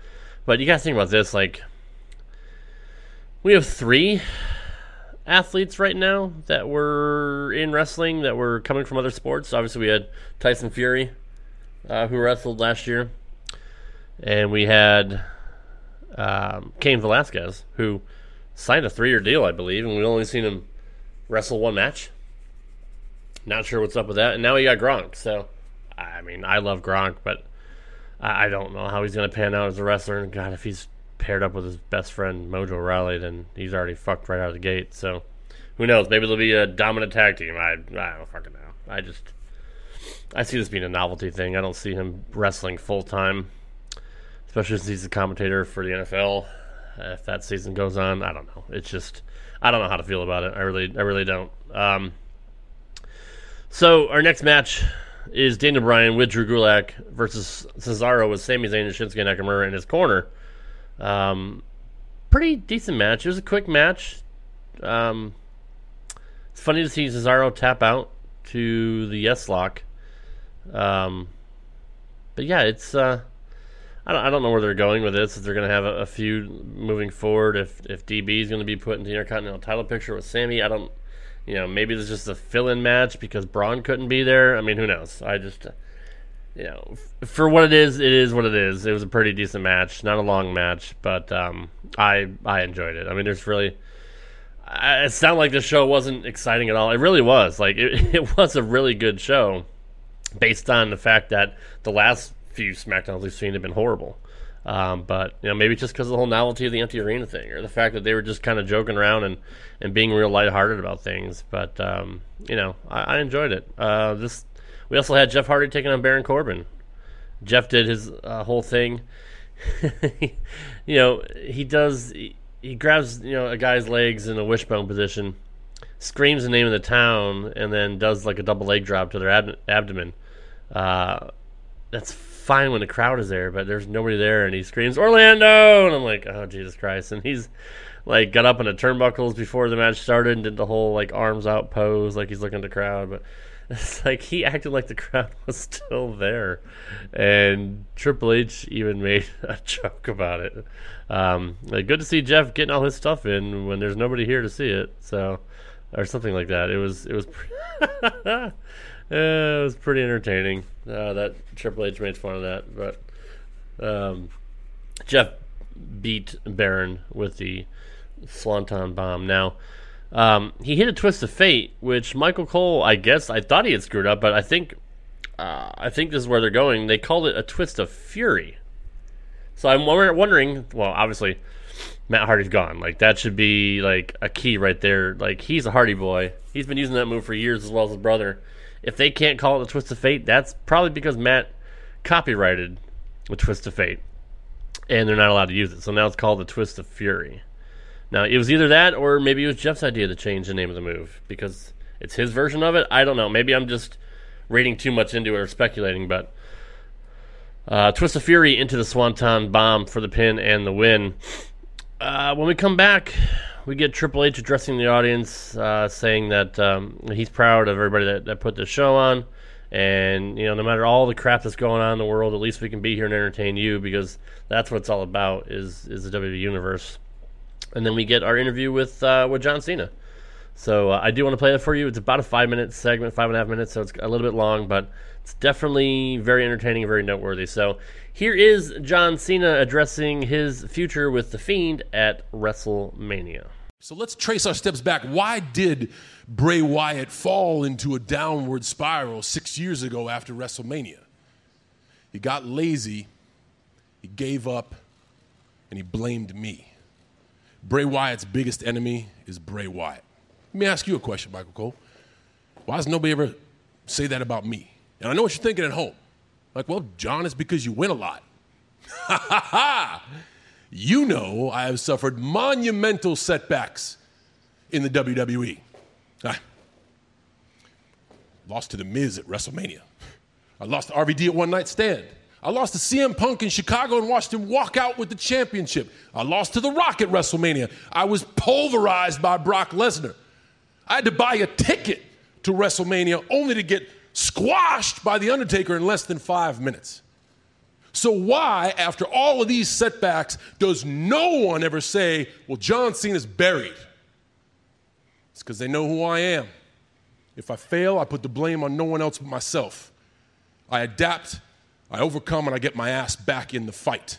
But you guys think about this: like, we have three athletes right now that were in wrestling that were coming from other sports. Obviously, we had Tyson Fury, uh, who wrestled last year, and we had um, Cain Velasquez, who signed a three-year deal, I believe, and we've only seen him wrestle one match. Not sure what's up with that. And now we got Gronk. So, I mean, I love Gronk, but I, I don't know how he's going to pan out as a wrestler. And God, if he's paired up with his best friend Mojo Rawley, then he's already fucked right out of the gate. So, who knows? Maybe there'll be a dominant tag team. I, I don't fucking know. I just I see this being a novelty thing. I don't see him wrestling full time, especially since he's a commentator for the NFL. if that season goes on. I don't know. It's just I don't know how to feel about it. I really, I really don't. Um, so our next match is Daniel Bryan with Drew Gulak versus Cesaro with Sami Zayn and Shinsuke Nakamura in his corner. Um, pretty decent match. It was a quick match. Um, it's funny to see Cesaro tap out to the yes lock. Um, but yeah, it's uh, I don't, I don't know where they're going with this. If they're going to have a, a feud moving forward, if if DB is going to be put into the Intercontinental title picture with Sami, I don't. You know, maybe there's just a fill-in match because Braun couldn't be there. I mean, who knows? I just, you know, for what it is, it is what it is. It was a pretty decent match, not a long match, but um, I I enjoyed it. I mean, there's really. I, it sounded like the show wasn't exciting at all. It really was. Like it, it was a really good show, based on the fact that the last few SmackDowns we've seen have been horrible. Um, but you know, maybe just because of the whole novelty of the empty arena thing, or the fact that they were just kind of joking around and, and being real lighthearted about things. But um, you know, I, I enjoyed it. Uh, this we also had Jeff Hardy taking on Baron Corbin. Jeff did his uh, whole thing. you know, he does. He, grabs you know a guy's legs in a wishbone position, screams the name of the town, and then does like a double leg drop to their ab- abdomen. Uh, that's fine when the crowd is there, but there's nobody there, and he screams Orlando, and I'm like, oh Jesus Christ! And he's like got up on the turnbuckles before the match started and did the whole like arms out pose, like he's looking at the crowd, but. It's like he acted like the crowd was still there, and Triple H even made a joke about it. Um, like, good to see Jeff getting all his stuff in when there's nobody here to see it. So, or something like that. It was it was it was pretty entertaining. Uh, that Triple H made fun of that, but um, Jeff beat Baron with the Swanton bomb. Now. Um, he hit a twist of fate, which Michael Cole, I guess, I thought he had screwed up, but I think, uh, I think this is where they're going. They called it a twist of fury. So I'm wondering. Well, obviously, Matt Hardy's gone. Like that should be like a key right there. Like he's a Hardy boy. He's been using that move for years as well as his brother. If they can't call it a twist of fate, that's probably because Matt copyrighted a twist of fate, and they're not allowed to use it. So now it's called the twist of fury. Now, it was either that or maybe it was Jeff's idea to change the name of the move because it's his version of it. I don't know. Maybe I'm just reading too much into it or speculating, but uh, Twist of Fury into the Swanton Bomb for the pin and the win. Uh, when we come back, we get Triple H addressing the audience, uh, saying that um, he's proud of everybody that, that put the show on. And, you know, no matter all the crap that's going on in the world, at least we can be here and entertain you because that's what it's all about is, is the WWE Universe and then we get our interview with uh, with John Cena. So uh, I do want to play that for you. It's about a five minute segment, five and a half minutes, so it's a little bit long, but it's definitely very entertaining very noteworthy. So here is John Cena addressing his future with the Fiend at WrestleMania. So let's trace our steps back. Why did Bray Wyatt fall into a downward spiral six years ago after WrestleMania? He got lazy, he gave up, and he blamed me. Bray Wyatt's biggest enemy is Bray Wyatt. Let me ask you a question, Michael Cole. Why does nobody ever say that about me? And I know what you're thinking at home. Like, well, John, it's because you win a lot. Ha ha ha! You know I have suffered monumental setbacks in the WWE. I lost to The Miz at WrestleMania. I lost to RVD at One Night Stand. I lost to CM Punk in Chicago and watched him walk out with the championship. I lost to The Rock at WrestleMania. I was pulverized by Brock Lesnar. I had to buy a ticket to WrestleMania only to get squashed by The Undertaker in less than five minutes. So, why, after all of these setbacks, does no one ever say, well, John Cena's buried? It's because they know who I am. If I fail, I put the blame on no one else but myself. I adapt I overcome and I get my ass back in the fight.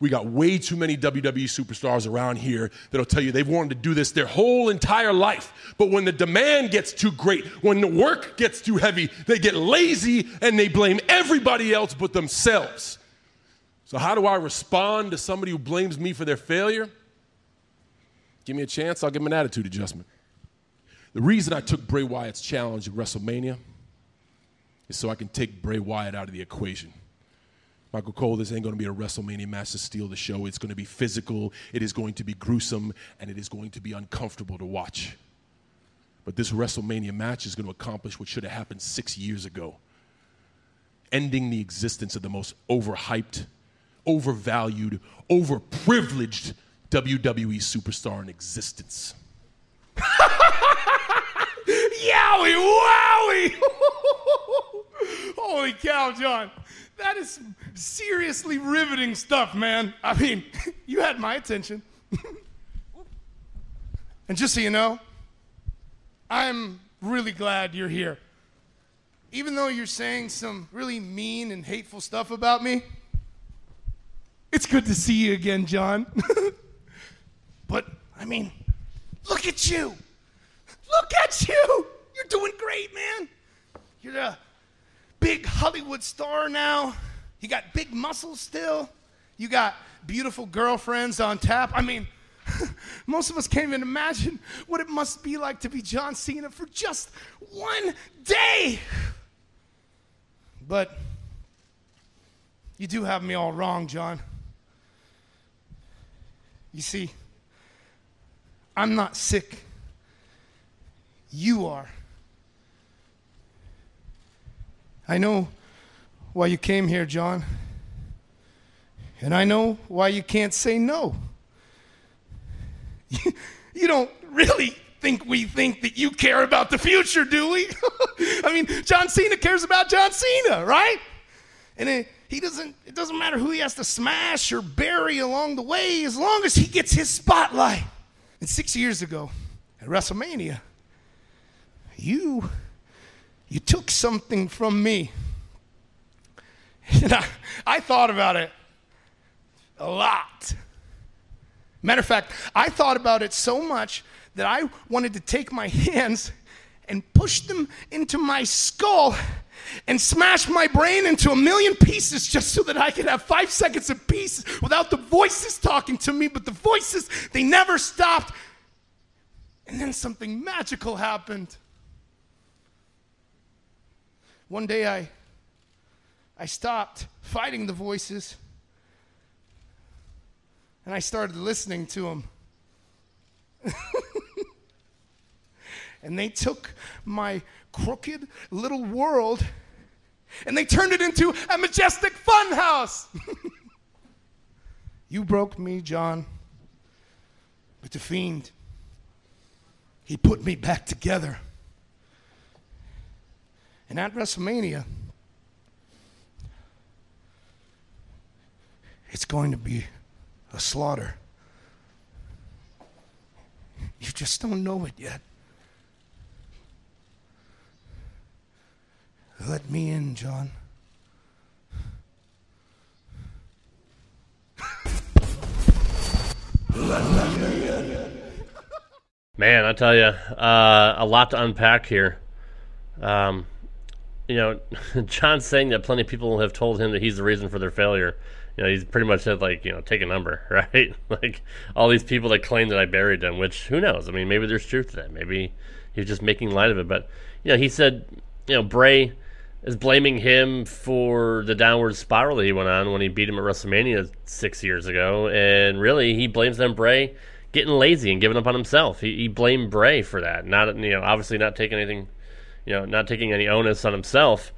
We got way too many WWE superstars around here that'll tell you they've wanted to do this their whole entire life. But when the demand gets too great, when the work gets too heavy, they get lazy and they blame everybody else but themselves. So, how do I respond to somebody who blames me for their failure? Give me a chance, I'll give them an attitude adjustment. The reason I took Bray Wyatt's challenge at WrestleMania is so I can take Bray Wyatt out of the equation. Michael Cole, this ain't going to be a WrestleMania match to steal the show. It's going to be physical, it is going to be gruesome, and it is going to be uncomfortable to watch. But this WrestleMania match is going to accomplish what should have happened six years ago ending the existence of the most overhyped, overvalued, overprivileged WWE superstar in existence. Yowie, wowie! Holy cow, John. That is seriously riveting stuff, man. I mean, you had my attention. and just so you know, I'm really glad you're here even though you're saying some really mean and hateful stuff about me, it's good to see you again, John. but, I mean, look at you. Look at you. You're doing great, man. You're a big Hollywood star now. You got big muscles still. You got beautiful girlfriends on tap. I mean, most of us can't even imagine what it must be like to be John Cena for just one day. But you do have me all wrong, John. You see, I'm not sick. You are. I know why you came here, John. And I know why you can't say no. you don't really think we think that you care about the future, do we? I mean, John Cena cares about John Cena, right? And it, he doesn't, it doesn't matter who he has to smash or bury along the way as long as he gets his spotlight. And six years ago at WrestleMania, you, you took something from me. And I, I thought about it a lot. Matter of fact, I thought about it so much that I wanted to take my hands and push them into my skull and smash my brain into a million pieces just so that I could have five seconds of peace without the voices talking to me. But the voices, they never stopped. And then something magical happened. One day I, I stopped fighting the voices and I started listening to them. and they took my crooked little world and they turned it into a majestic funhouse. you broke me, John. But the fiend, he put me back together. And at WrestleMania, it's going to be a slaughter. You just don't know it yet. Let me in, John. Man, I tell you, uh, a lot to unpack here. Um, you know, John's saying that plenty of people have told him that he's the reason for their failure you know, he's pretty much said like, you know, take a number, right? like all these people that claim that I buried them, which who knows? I mean, maybe there's truth to that. Maybe he's just making light of it. But you know, he said, you know, Bray is blaming him for the downward spiral that he went on when he beat him at WrestleMania six years ago, and really he blames them Bray getting lazy and giving up on himself. He, he blamed Bray for that, not you know, obviously not taking anything, you know, not taking any onus on himself.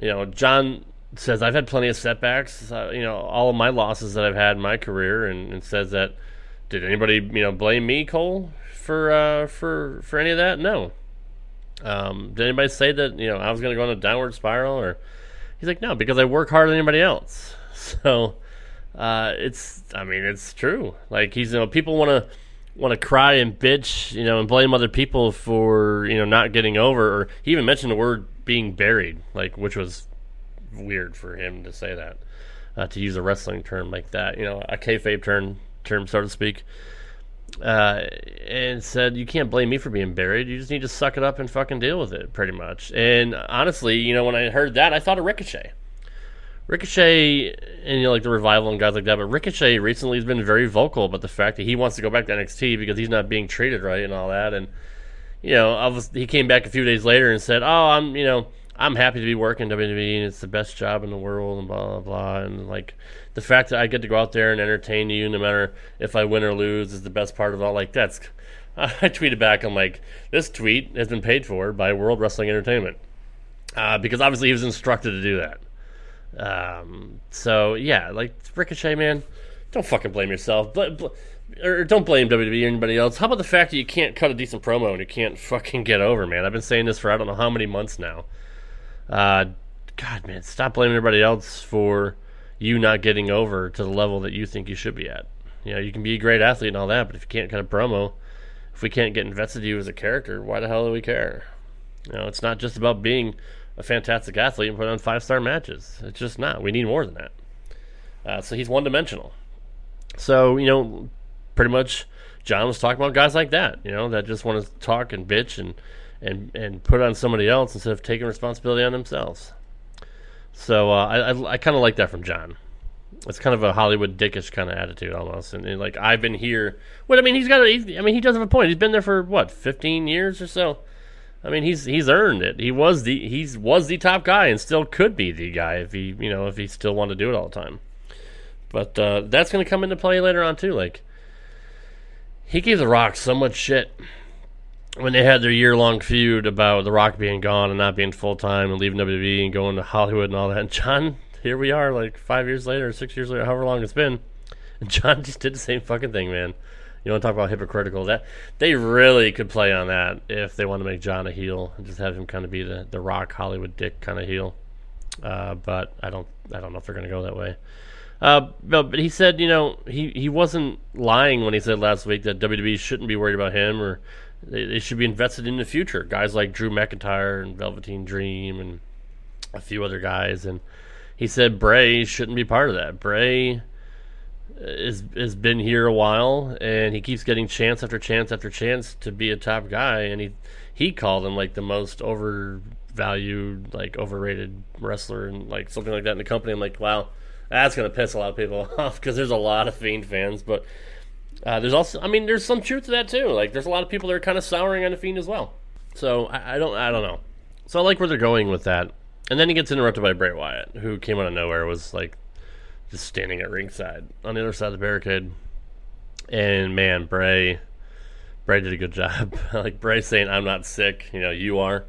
You know, John says I've had plenty of setbacks. Uh, you know, all of my losses that I've had in my career, and, and says that did anybody you know blame me, Cole, for uh, for for any of that? No. Um, did anybody say that you know I was going to go on a downward spiral? Or he's like, no, because I work harder than anybody else. So uh, it's, I mean, it's true. Like he's, you know, people want to want to cry and bitch, you know, and blame other people for you know not getting over. Or he even mentioned the word being buried, like which was weird for him to say that, uh, to use a wrestling term like that, you know, a kayfabe term, term so to speak. Uh, and said, "You can't blame me for being buried. You just need to suck it up and fucking deal with it, pretty much." And honestly, you know, when I heard that, I thought of Ricochet. Ricochet and you know like the revival and guys like that, but Ricochet recently has been very vocal about the fact that he wants to go back to NXT because he's not being treated right and all that. And you know, was, he came back a few days later and said, "Oh, I'm you know I'm happy to be working WWE, and it's the best job in the world, and blah blah blah. And like the fact that I get to go out there and entertain you, no matter if I win or lose, is the best part of all. Like that's, I tweeted back. I'm like, this tweet has been paid for by World Wrestling Entertainment, uh, because obviously he was instructed to do that. Um, so yeah, like Ricochet, man, don't fucking blame yourself. But or don't blame WWE or anybody else. How about the fact that you can't cut a decent promo and you can't fucking get over, man? I've been saying this for I don't know how many months now. Uh, God, man, stop blaming everybody else for you not getting over to the level that you think you should be at. You know, you can be a great athlete and all that, but if you can't cut a promo, if we can't get invested in you as a character, why the hell do we care? You know, it's not just about being a fantastic athlete and put on five star matches. It's just not. We need more than that. Uh, so he's one dimensional. So, you know, pretty much John was talking about guys like that, you know, that just want to talk and bitch and and and put on somebody else instead of taking responsibility on themselves. So uh, I I, I kind of like that from John. It's kind of a Hollywood dickish kind of attitude almost, and, and like I've been here. What I mean, he's got. A, he's, I mean, he does have a point. He's been there for what, fifteen years or so. I mean, he's he's earned it. He was the he's was the top guy, and still could be the guy if he you know if he still wanted to do it all the time. But uh, that's going to come into play later on too. Like he gave The Rock so much shit when they had their year long feud about The Rock being gone and not being full time and leaving WWE and going to Hollywood and all that. And John, here we are, like five years later, six years later, however long it's been. And John just did the same fucking thing, man. You want to talk about hypocritical? That they really could play on that if they want to make John a heel and just have him kind of be the the Rock Hollywood Dick kind of heel. Uh, but I don't I don't know if they're going to go that way. Uh, but, but he said, you know, he, he wasn't lying when he said last week that WWE shouldn't be worried about him or they, they should be invested in the future. Guys like Drew McIntyre and Velveteen Dream and a few other guys. And he said Bray shouldn't be part of that. Bray is has been here a while and he keeps getting chance after chance after chance to be a top guy and he he called him like the most overvalued like overrated wrestler and like something like that in the company i'm like wow that's to piss a lot of people off because there's a lot of Fiend fans. But uh, there's also, I mean, there's some truth to that too. Like, there's a lot of people that are kind of souring on the Fiend as well. So I, I, don't, I don't know. So I like where they're going with that. And then he gets interrupted by Bray Wyatt, who came out of nowhere, was like just standing at ringside on the other side of the barricade. And man, Bray, Bray did a good job. like Bray saying, "I'm not sick," you know, you are.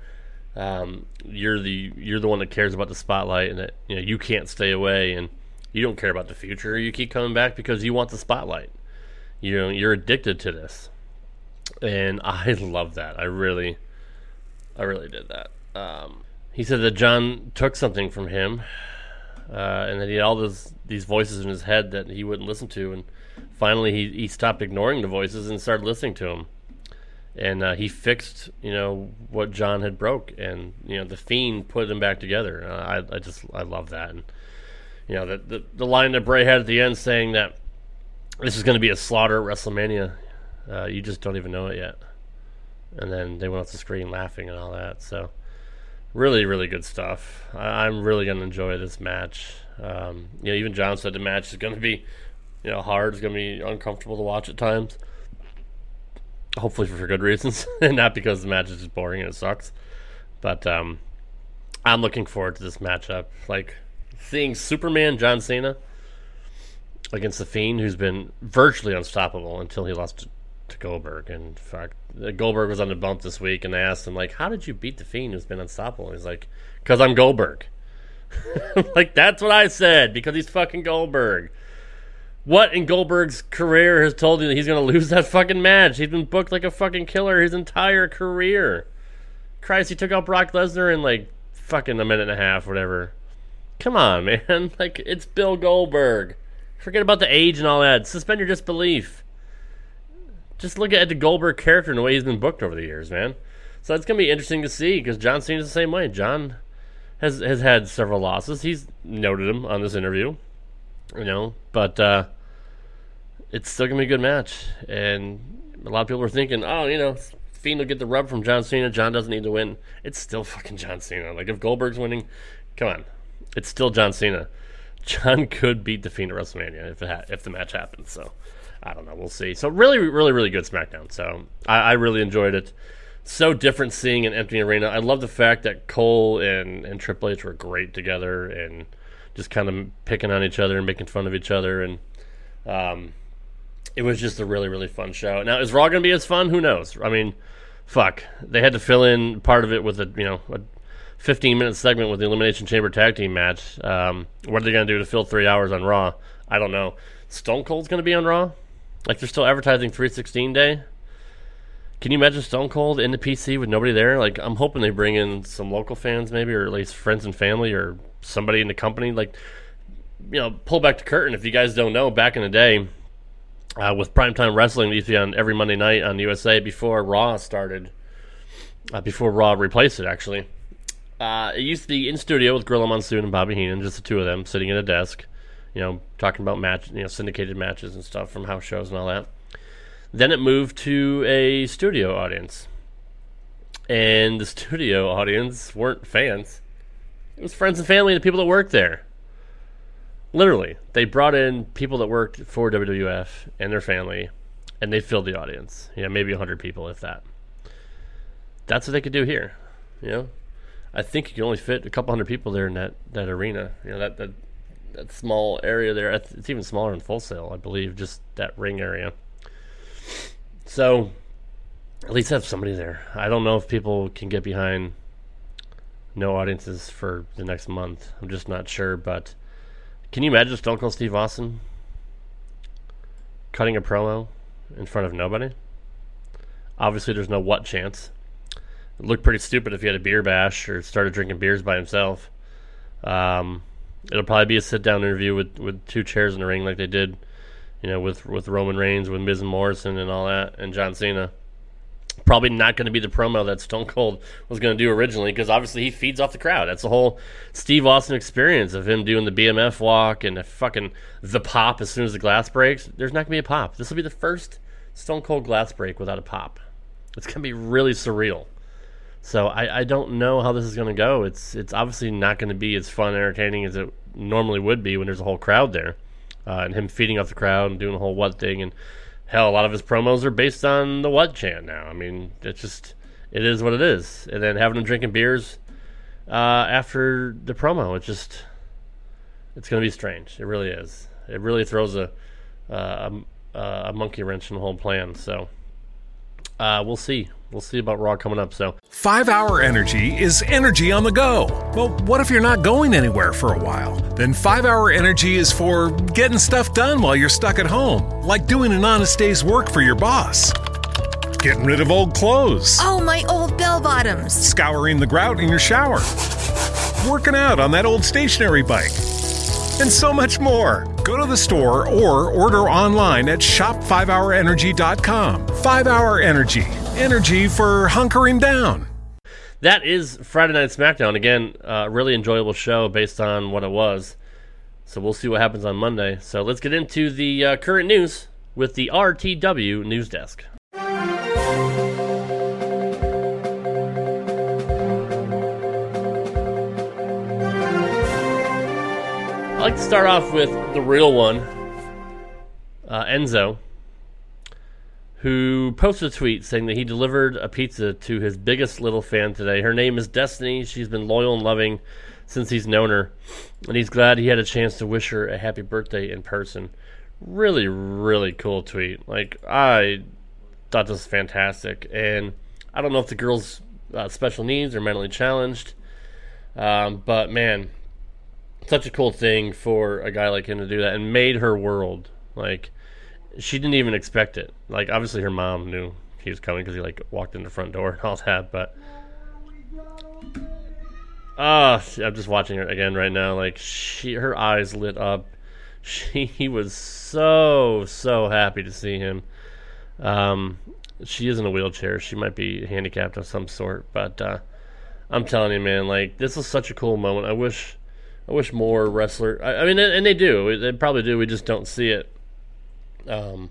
Um, you're the you're the one that cares about the spotlight, and that you know you can't stay away. And you don't care about the future. You keep coming back because you want the spotlight. You know, you're addicted to this. And I love that. I really, I really did that. Um, he said that John took something from him, uh, and that he had all those these voices in his head that he wouldn't listen to, and finally he, he stopped ignoring the voices and started listening to them, and uh, he fixed you know what John had broke, and you know the fiend put them back together. Uh, I I just I love that, and you know, the, the, the line that Bray had at the end saying that this is going to be a slaughter at WrestleMania. Uh, you just don't even know it yet. And then they went off the screen laughing and all that. So, really, really good stuff. I, am really going to enjoy this match. Um, you know, even John said the match is going to be, you know, hard. It's going to be uncomfortable to watch at times. Hopefully for good reasons, and not because the match is just boring and it sucks. But um, I'm looking forward to this matchup. Like seeing Superman John Cena against the Fiend, who's been virtually unstoppable until he lost to, Goldberg. And fact, uh, Goldberg was on the bump this week, and I asked him like, "How did you beat the Fiend, who's been unstoppable?" And he's like, "Cause I'm Goldberg." like that's what I said because he's fucking Goldberg. What in Goldberg's career has told you that he's going to lose that fucking match? He's been booked like a fucking killer his entire career. Christ, he took out Brock Lesnar in like fucking a minute and a half, whatever. Come on, man. Like, it's Bill Goldberg. Forget about the age and all that. Suspend your disbelief. Just look at the Goldberg character and the way he's been booked over the years, man. So it's going to be interesting to see because John Cena's the same way. John has has had several losses. He's noted him on this interview, you know, but uh, it's still to be a good match. And a lot of people are thinking, oh, you know, Fiend will get the rub from John Cena. John doesn't need to win. It's still fucking John Cena. Like, if Goldberg's winning, come on. It's still John Cena. John could beat the Fiend at WrestleMania if it ha- if the match happens. So I don't know. We'll see. So really, really, really good SmackDown. So I, I really enjoyed it. so different seeing an empty arena. I love the fact that Cole and, and Triple H were great together and just kind of picking on each other and making fun of each other. And um, it was just a really, really fun show. Now, is Raw going to be as fun? Who knows? I mean, fuck. They had to fill in part of it with a, you know, a 15 minute segment with the Elimination Chamber tag team match. Um, what are they going to do to fill three hours on Raw? I don't know. Stone Cold's going to be on Raw? Like they're still advertising 316 day? Can you imagine Stone Cold in the PC with nobody there? Like, I'm hoping they bring in some local fans, maybe, or at least friends and family, or somebody in the company. Like, you know, pull back the curtain. If you guys don't know, back in the day, uh, with primetime wrestling, used to be on every Monday night on USA before Raw started, uh, before Raw replaced it, actually. Uh, it used to be in studio with Gorilla Monsoon and Bobby Heenan, just the two of them sitting at a desk, you know, talking about match, you know, syndicated matches and stuff from house shows and all that. Then it moved to a studio audience. And the studio audience weren't fans. It was friends and family and the people that worked there. Literally, they brought in people that worked for WWF and their family, and they filled the audience. You know, maybe 100 people, if that. That's what they could do here. You know, I think you can only fit a couple hundred people there in that, that arena. You know, that, that, that small area there. It's even smaller in Full Sail, I believe, just that ring area. So, at least have somebody there. I don't know if people can get behind no audiences for the next month. I'm just not sure. But can you imagine Stone Cold Steve Austin cutting a promo in front of nobody? Obviously, there's no what chance. It looked pretty stupid if he had a beer bash or started drinking beers by himself. Um, it'll probably be a sit down interview with, with two chairs in the ring like they did you know, with with Roman Reigns, with Miz and Morrison, and all that, and John Cena. Probably not going to be the promo that Stone Cold was going to do originally, because obviously he feeds off the crowd. That's the whole Steve Austin experience of him doing the BMF walk and the fucking the pop as soon as the glass breaks. There's not going to be a pop. This will be the first Stone Cold glass break without a pop. It's going to be really surreal. So I, I don't know how this is going to go. It's it's obviously not going to be as fun and entertaining as it normally would be when there's a whole crowd there uh, and him feeding off the crowd and doing the whole what thing. And hell, a lot of his promos are based on the what chant now. I mean, it's just it is what it is. And then having him drinking beers uh, after the promo, it's just it's going to be strange. It really is. It really throws a uh, a, a monkey wrench in the whole plan. So uh, we'll see. We'll see about Raw coming up. So, Five Hour Energy is energy on the go. Well, what if you're not going anywhere for a while? Then Five Hour Energy is for getting stuff done while you're stuck at home, like doing an honest day's work for your boss, getting rid of old clothes, Oh, my old bell bottoms. scouring the grout in your shower, working out on that old stationary bike, and so much more. Go to the store or order online at shop5hourenergy.com. 5 Hour Energy. Energy for hunkering down. that is Friday Night SmackDown. Again, uh, really enjoyable show based on what it was. So we'll see what happens on Monday. So let's get into the uh, current news with the RTW news desk. Like to start off with the real one, uh, Enzo, who posted a tweet saying that he delivered a pizza to his biggest little fan today. Her name is Destiny. She's been loyal and loving since he's known her, and he's glad he had a chance to wish her a happy birthday in person. Really, really cool tweet. Like, I thought this was fantastic, and I don't know if the girl's uh, special needs or mentally challenged, um, but man, such a cool thing for a guy like him to do that and made her world. Like she didn't even expect it. Like obviously her mom knew he was coming because he like walked in the front door and all that. But ah, I'm just watching her again right now. Like she, her eyes lit up. She he was so so happy to see him. Um, she is in a wheelchair. She might be handicapped of some sort, but uh, I'm telling you, man, like this was such a cool moment. I wish, I wish more wrestler. I, I mean, and they do. They probably do. We just don't see it. Um,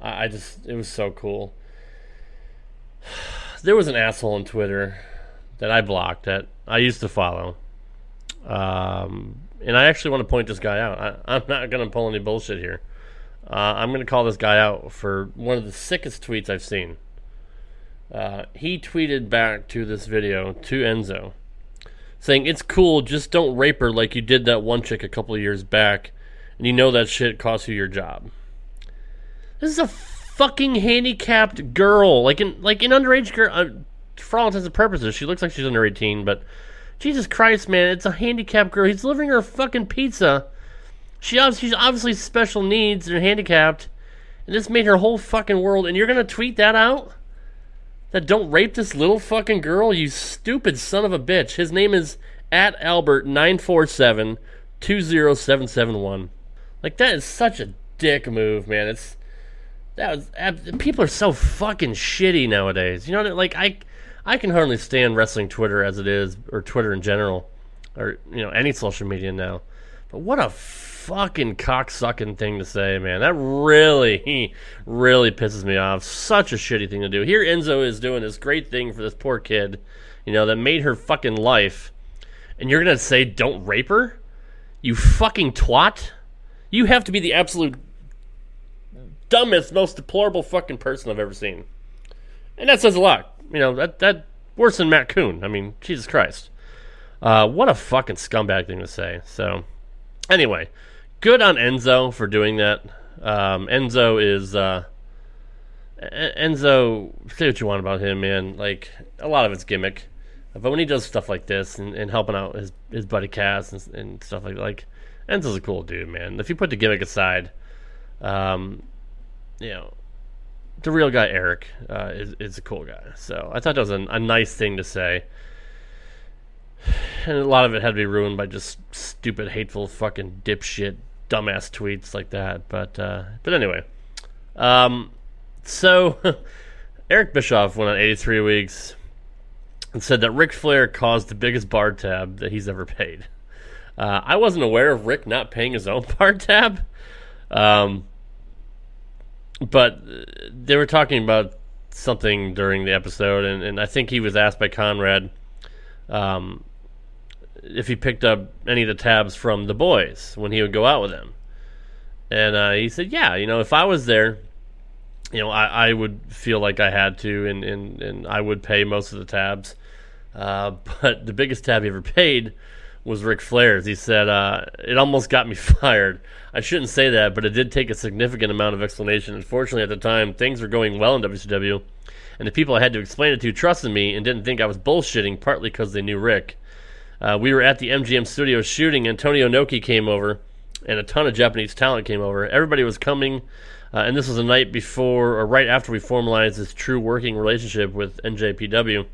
I, I just it was so cool. There was an asshole on Twitter that I blocked that I used to follow. Um, and I actually want to point this guy out. I, I'm not going to pull any bullshit here. Uh, I'm going to call this guy out for one of the sickest tweets I've seen. Uh, he tweeted back to this video to Enzo saying, It's cool, just don't rape her like you did that one chick a couple years back, and you know that shit costs you your job. This is a fucking handicapped girl. Like in like in underage girl uh, for all intents and purposes, she looks like she's under 18, but Jesus Christ, man, it's a handicapped girl. He's delivering her fucking pizza. She obviously, she's obviously special needs and handicapped, and this made her whole fucking world. And you're gonna tweet that out? That don't rape this little fucking girl, you stupid son of a bitch. His name is at Albert nine four seven two zero seven seven one. Like that is such a dick move, man. It's that was people are so fucking shitty nowadays. You know, like I I can hardly stand wrestling Twitter as it is, or Twitter in general, or you know any social media now. But what a fucking cocksucking thing to say, man. That really, really pisses me off. Such a shitty thing to do. Here, Enzo is doing this great thing for this poor kid, you know, that made her fucking life, and you're gonna say don't rape her? You fucking twat! You have to be the absolute dumbest, most deplorable fucking person I've ever seen, and that says a lot. You know that that worse than Matt Coon. I mean, Jesus Christ. Uh, what a fucking scumbag thing to say. So, anyway, good on Enzo for doing that. Um, Enzo is uh, Enzo. Say what you want about him, man. Like a lot of it's gimmick, but when he does stuff like this and, and helping out his his buddy Cass and, and stuff like like Enzo's a cool dude, man. If you put the gimmick aside, um, you know, the real guy Eric uh, is is a cool guy. So I thought that was a, a nice thing to say and a lot of it had to be ruined by just stupid, hateful, fucking dipshit dumbass tweets like that. But uh, but anyway, um, so Eric Bischoff went on 83 weeks and said that Ric Flair caused the biggest bar tab that he's ever paid. Uh, I wasn't aware of Ric not paying his own bar tab, um, but they were talking about something during the episode, and, and I think he was asked by Conrad um, if he picked up any of the tabs from the boys when he would go out with them. And uh, he said, yeah, you know, if I was there, you know, I, I would feel like I had to, and, and, and I would pay most of the tabs. Uh, but the biggest tab he ever paid was Ric Flair's. He said, uh, it almost got me fired. I shouldn't say that, but it did take a significant amount of explanation. Unfortunately, at the time, things were going well in WCW, and the people I had to explain it to trusted me and didn't think I was bullshitting, partly because they knew Ric. Uh, we were at the MGM studio shooting. Antonio Inoki came over, and a ton of Japanese talent came over. Everybody was coming, uh, and this was the night before or right after we formalized this true working relationship with NJPW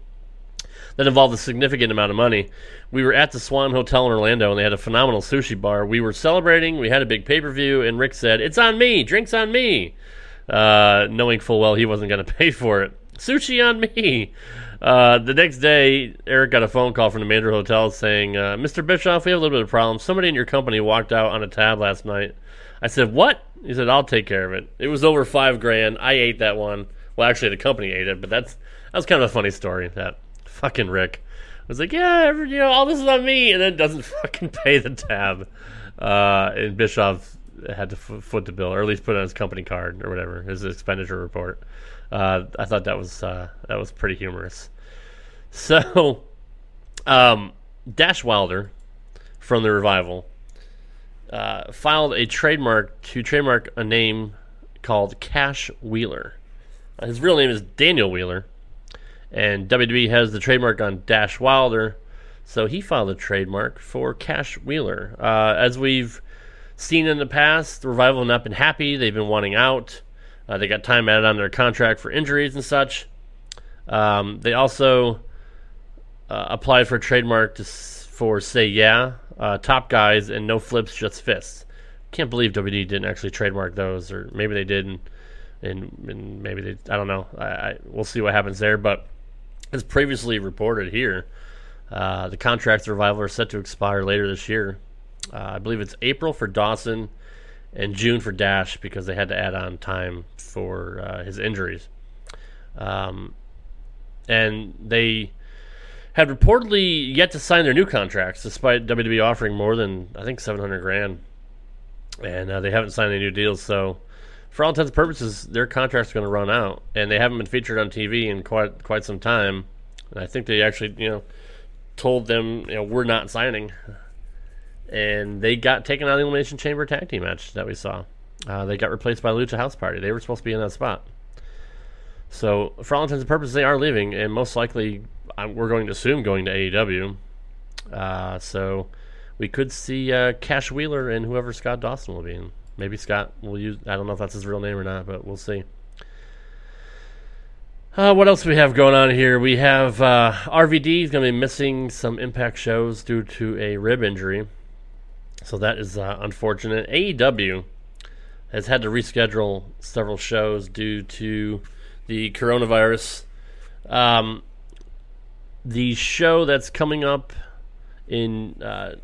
that involved a significant amount of money. We were at the Swan Hotel in Orlando, and they had a phenomenal sushi bar. We were celebrating. We had a big pay per view, and Ric said, "It's on me. Drinks on me," uh, knowing full well he wasn't going to pay for it. Sushi on me. Uh, the next day, Eric got a phone call from the Mandrill Hotel saying, uh, "Mr. Bischoff, we have a little bit of a problem. Somebody in your company walked out on a tab last night." I said, "What?" He said, "I'll take care of it." It was over five grand. I ate that one. Well, actually, the company ate it, but that's that was kind of a funny story. That fucking Ric was like, "Yeah, you know, all this is on me," and then doesn't fucking pay the tab. Uh, and Bischoff had to foot the bill, or at least put it on his company card or whatever, his expenditure report. Uh, I thought that was uh, that was pretty humorous. So, um, Dash Wilder from the revival uh, filed a trademark to trademark a name called Cash Wheeler. His real name is Daniel Wheeler, and WWE has the trademark on Dash Wilder, so he filed a trademark for Cash Wheeler. Uh, as we've seen in the past, the revival have not been happy; they've been wanting out. Uh, they got time added on their contract for injuries and such. Um, they also uh, applied for a trademark to, for Say Yeah, uh, Top Guys, and No Flips, Just Fists. Can't believe WD didn't actually trademark those, or maybe they did, and, and, and maybe they, I don't know. I, I, we'll see what happens there. But as previously reported here, uh, the contracts revival are set to expire later this year. Uh, I believe it's April for Dawson and June for Dash because they had to add on time for uh, his injuries. Um, and they had reportedly yet to sign their new contracts, despite WWE offering more than I think seven hundred grand, and uh, they haven't signed any new deals. So for all intents and purposes, their contract's are going to run out, and they haven't been featured on TV in quite quite some time. And I think they actually, you know, told them, you know, we're not signing, and they got taken out of the Elimination Chamber tag team match that we saw. Uh, they got replaced by Lucha House Party. They were supposed to be in that spot. So, for all intents and purposes, they are leaving, and most likely, I'm, we're going to assume going to AEW. Uh, so, we could see uh, Cash Wheeler and whoever Scott Dawson will be in. Maybe Scott will use. I don't know if that's his real name or not, but we'll see. Uh, what else we have going on here? We have uh, RVD is going to be missing some Impact shows due to a rib injury, so that is uh, unfortunate. AEW has had to reschedule several shows due to the coronavirus. Um, the show that's coming up in uh,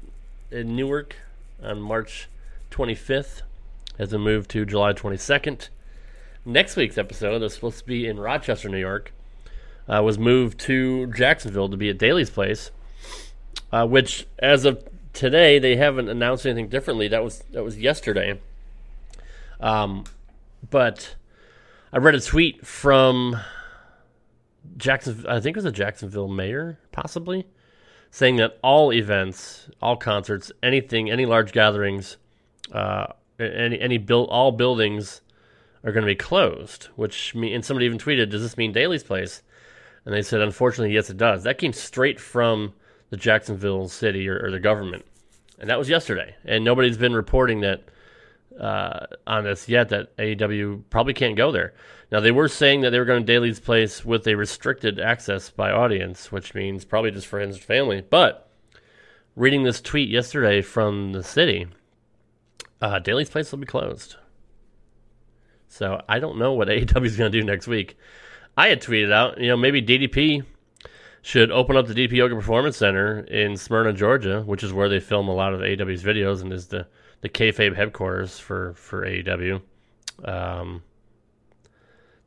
in Newark on March 25th has been moved to July 22nd. Next week's episode, that's supposed to be in Rochester, New York, uh, was moved to Jacksonville to be at Daly's Place, uh, which, as of today, they haven't announced anything differently. That was that was yesterday. Um, but I read a tweet from Jackson. I think it was a Jacksonville mayor, possibly, saying that all events, all concerts, anything, any large gatherings, uh, any any build all buildings are going to be closed. Which mean, and somebody even tweeted, "Does this mean Daly's Place?" And they said, "Unfortunately, yes, it does." That came straight from the Jacksonville city or, or the government, and that was yesterday. And nobody's been reporting that uh, on this yet that AEW probably can't go there. Now they were saying that they were going to Daly's place with a restricted access by audience, which means probably just friends and family. But reading this tweet yesterday from the city, uh, Daly's place will be closed. So I don't know what AEW is going to do next week. I had tweeted out, you know, maybe DDP should open up the DDP Yoga Performance Center in Smyrna, Georgia, which is where they film a lot of AEW's videos and is the the kayfabe headquarters for for AEW. Um,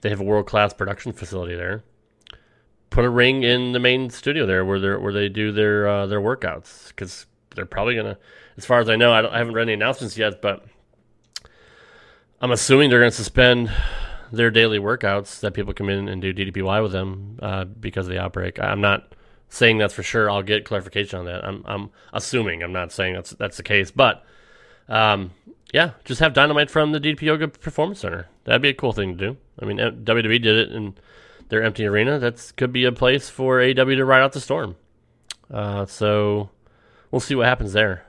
they have a world class production facility there. Put a ring in the main studio there where they where they do their uh, their workouts because they're probably gonna. As far as I know, I, I haven't read any announcements yet, but I'm assuming they're gonna suspend their daily workouts that people come in and do DDPY with them uh, because of the outbreak. I'm not saying that's for sure. I'll get clarification on that. I'm I'm assuming. I'm not saying that's that's the case, but um, yeah, just have Dynamite from the DDP Yoga Performance Center. That'd be a cool thing to do. I mean, WWE did it in their empty arena. That could be a place for AEW to ride out the storm. Uh, so we'll see what happens there.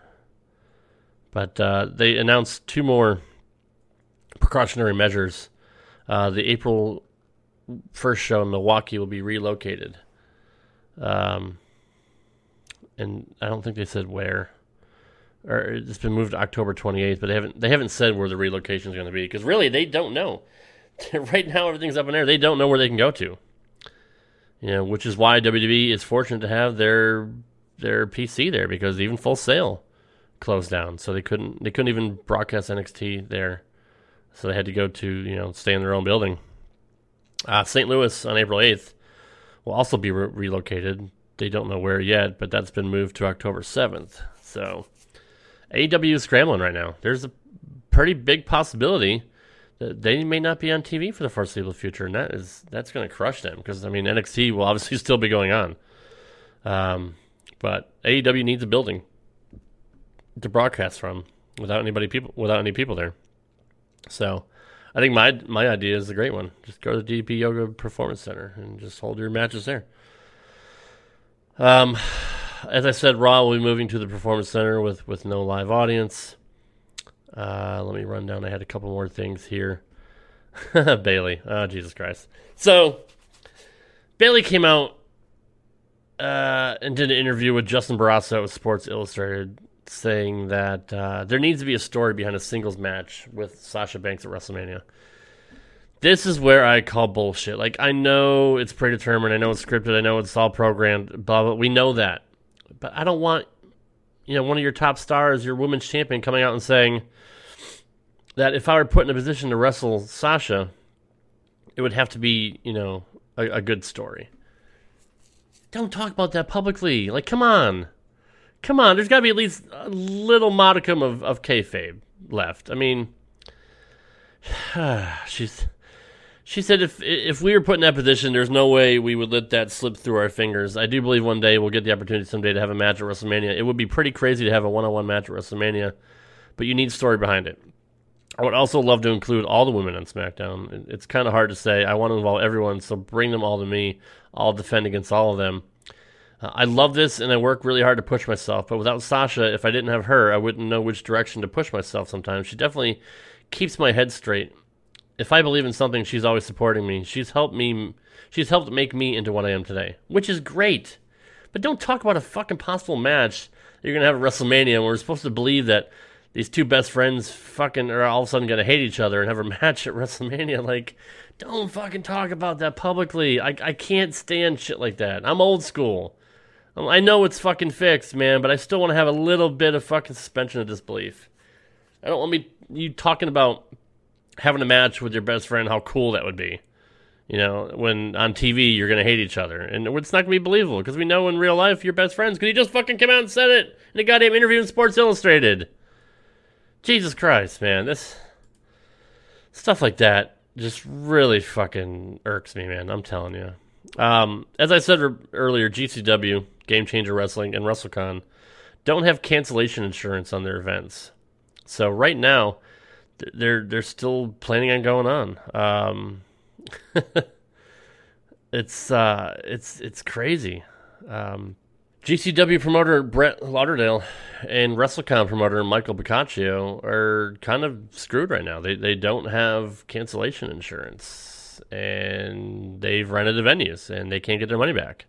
But uh, they announced two more precautionary measures. Uh, the April 1st show in Milwaukee will be relocated. Um, and I don't think they said where or it's been moved to October 28th, but they haven't they haven't said where the relocation is going to be because really they don't know. right now everything's up in air. They don't know where they can go to. You know, which is why WWE is fortunate to have their their PC there because even Full Sail closed down, so they couldn't they couldn't even broadcast NXT there. So they had to go to you know stay in their own building. Uh, St. Louis on April 8th will also be re- relocated. They don't know where yet, but that's been moved to October 7th. So AEW is scrambling right now. There's a pretty big possibility they may not be on TV for the foreseeable future, and that is that's going to crush them because I mean NXT will obviously still be going on, um, but AEW needs a building to broadcast from without anybody people without any people there. So, I think my my idea is a great one. Just go to the DDP Yoga Performance Center and just hold your matches there. Um, as I said, Raw will be moving to the Performance Center with, with no live audience. Uh, let me run down. I had a couple more things here. Bayley. Oh, Jesus Christ. So, Bayley came out uh, and did an interview with Justin Barrasso with Sports Illustrated saying that uh, there needs to be a story behind a singles match with Sasha Banks at WrestleMania. This is where I call bullshit. Like, I know it's predetermined. I know it's scripted. I know it's all programmed. Blah, blah. We know that. But I don't want, you know, one of your top stars, your women's champion, coming out and saying that if I were put in a position to wrestle Sasha, it would have to be, you know, a, a good story. Don't talk about that publicly. Like, come on. Come on. There's got to be at least a little modicum of, of kayfabe left. I mean, she's she said if if we were put in that position, there's no way we would let that slip through our fingers. I do believe one day we'll get the opportunity someday to have a match at WrestleMania. It would be pretty crazy to have a one-on-one match at WrestleMania, but you need story behind it. I would also love to include all the women on SmackDown. It's kind of hard to say. I want to involve everyone, so bring them all to me. I'll defend against all of them. Uh, I love this, and I work really hard to push myself. But without Sasha, if I didn't have her, I wouldn't know which direction to push myself. Sometimes she definitely keeps my head straight. If I believe in something, she's always supporting me. She's helped me. She's helped make me into what I am today, which is great. But don't talk about a fucking possible match you're gonna have at WrestleMania. And we're supposed to believe that these two best friends fucking are all of a sudden gonna hate each other and have a match at WrestleMania. Like, don't fucking talk about that publicly. I I can't stand shit like that. I'm old school. Um, I know it's fucking fixed, man, but I still want to have a little bit of fucking suspension of disbelief. I don't want me you talking about having a match with your best friend, how cool that would be. You know, when on TV you're gonna hate each other, and it's not gonna be believable because we know in real life you're best friends because he just fucking came out and said it in a goddamn interview in Sports Illustrated. Jesus Christ, man, this stuff like that just really fucking irks me, man. I'm telling you. Um, as I said earlier, GCW, Game Changer Wrestling, and WrestleCon don't have cancellation insurance on their events. So right now, they're they're still planning on going on. Um, it's uh, it's it's crazy. Um, GCW promoter Brett Lauderdale and WrestleCon promoter Michael Bochicchio are kind of screwed right now. They they don't have cancellation insurance, and they've rented the venues, and they can't get their money back.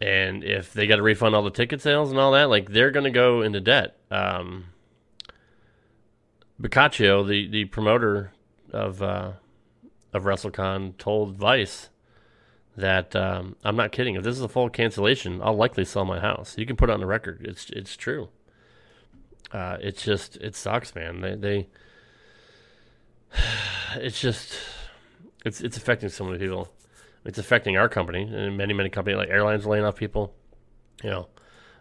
And if they got to refund all the ticket sales and all that, like they're going to go into debt. Um, Bochicchio, the, the promoter of uh, of WrestleCon, told Vice that um, I'm not kidding. If this is a full cancellation, I'll likely sell my house. You can put it on the record. It's it's true. Uh, it's just it sucks, man. They they it's just it's it's affecting so many people. It's affecting our company and many many companies like airlines laying off people. You know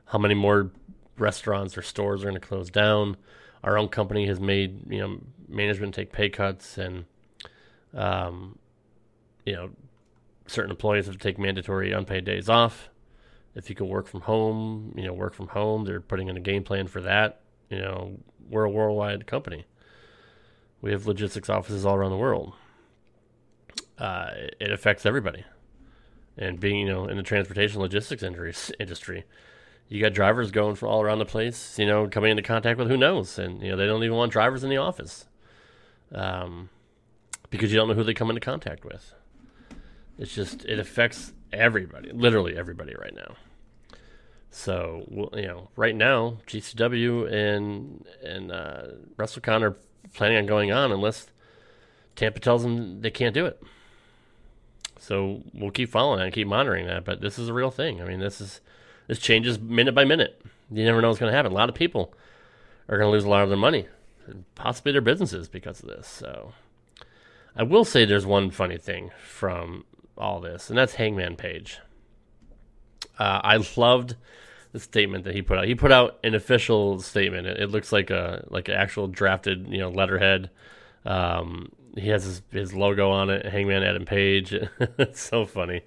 how many more restaurants or stores are going to close down our own company has made you know management take pay cuts and um, you know certain employees have to take mandatory unpaid days off. If you can work from home, you know work from home. They're putting in a game plan for that. You know we're a worldwide company. We have logistics offices all around the world. Uh, it affects everybody. And being, you know, in the transportation logistics industry, you got drivers going from all around the place, you know, coming into contact with who knows, and you know they don't even want drivers in the office, um, because you don't know who they come into contact with. It's just it affects everybody, literally everybody right now. So you know, right now GCW and and uh, WrestleCon are planning on going on unless Tampa tells them they can't do it. So we'll keep following that and keep monitoring that. But this is a real thing. I mean, this is this changes minute by minute. You never know what's going to happen. A lot of people are going to lose a lot of their money, and possibly their businesses because of this. So, I will say there's one funny thing from all this, and that's Hangman Page. Uh, I loved the statement that he put out. He put out an official statement. It, it looks like a like an actual drafted, you know, letterhead. Um, he has his, his logo on it, Hangman Adam Page. it's so funny.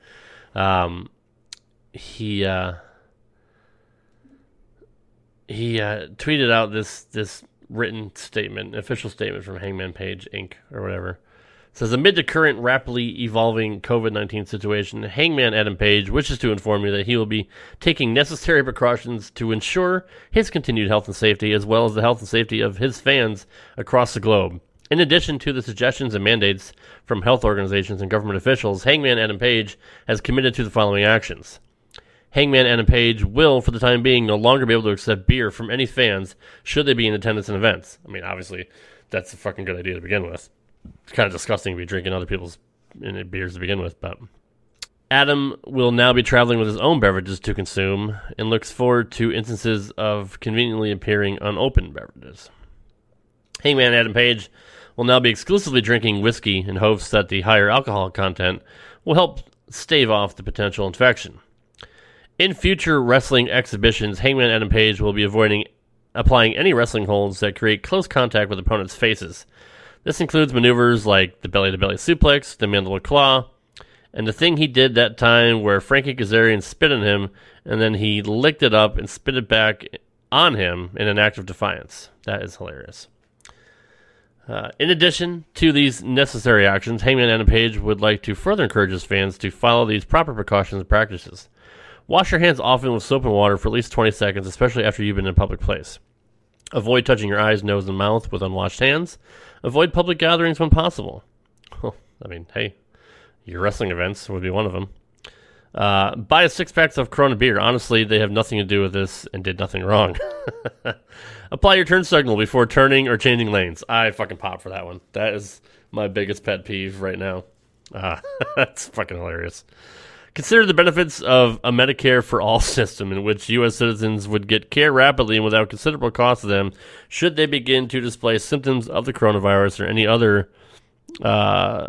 Um, he uh, he uh, tweeted out this this written statement, official statement from Hangman Page Inc. or whatever. Says amid the current rapidly evolving COVID nineteen situation, Hangman Adam Page wishes to inform you that he will be taking necessary precautions to ensure his continued health and safety, as well as the health and safety of his fans across the globe. In addition to the suggestions and mandates from health organizations and government officials, Hangman Adam Page has committed to the following actions. Hangman Adam Page will, for the time being, no longer be able to accept beer from any fans should they be in attendance in events. I mean, obviously, that's a fucking good idea to begin with. It's kind of disgusting to be drinking other people's beers to begin with, but Adam will now be traveling with his own beverages to consume and looks forward to instances of conveniently appearing unopened beverages. Hangman Adam Page will now be exclusively drinking whiskey in hopes that the higher alcohol content will help stave off the potential infection. In future wrestling exhibitions, Hangman Adam Page will be avoiding applying any wrestling holds that create close contact with opponents' faces. This includes maneuvers like the belly to belly suplex, the mandible claw, and the thing he did that time where Frankie Kazarian spit on him and then he licked it up and spit it back on him in an act of defiance. That is hilarious. Uh, in addition to these necessary actions, Hangman Adam Page would like to further encourage his fans to follow these proper precautions and practices. Wash your hands often with soap and water for at least 20 seconds, especially after you've been in a public place. Avoid touching your eyes, nose, and mouth with unwashed hands. Avoid public gatherings when possible. I mean, hey, your wrestling events would be one of them. Uh, buy a six packs of Corona beer. Honestly, they have nothing to do with this and did nothing wrong. Apply your turn signal before turning or changing lanes. I fucking pop for that one. That is my biggest pet peeve right now. Uh, that's fucking hilarious. Consider the benefits of a Medicare for all system in which U.S. citizens would get care rapidly and without considerable cost to them should they begin to display symptoms of the coronavirus or any other uh,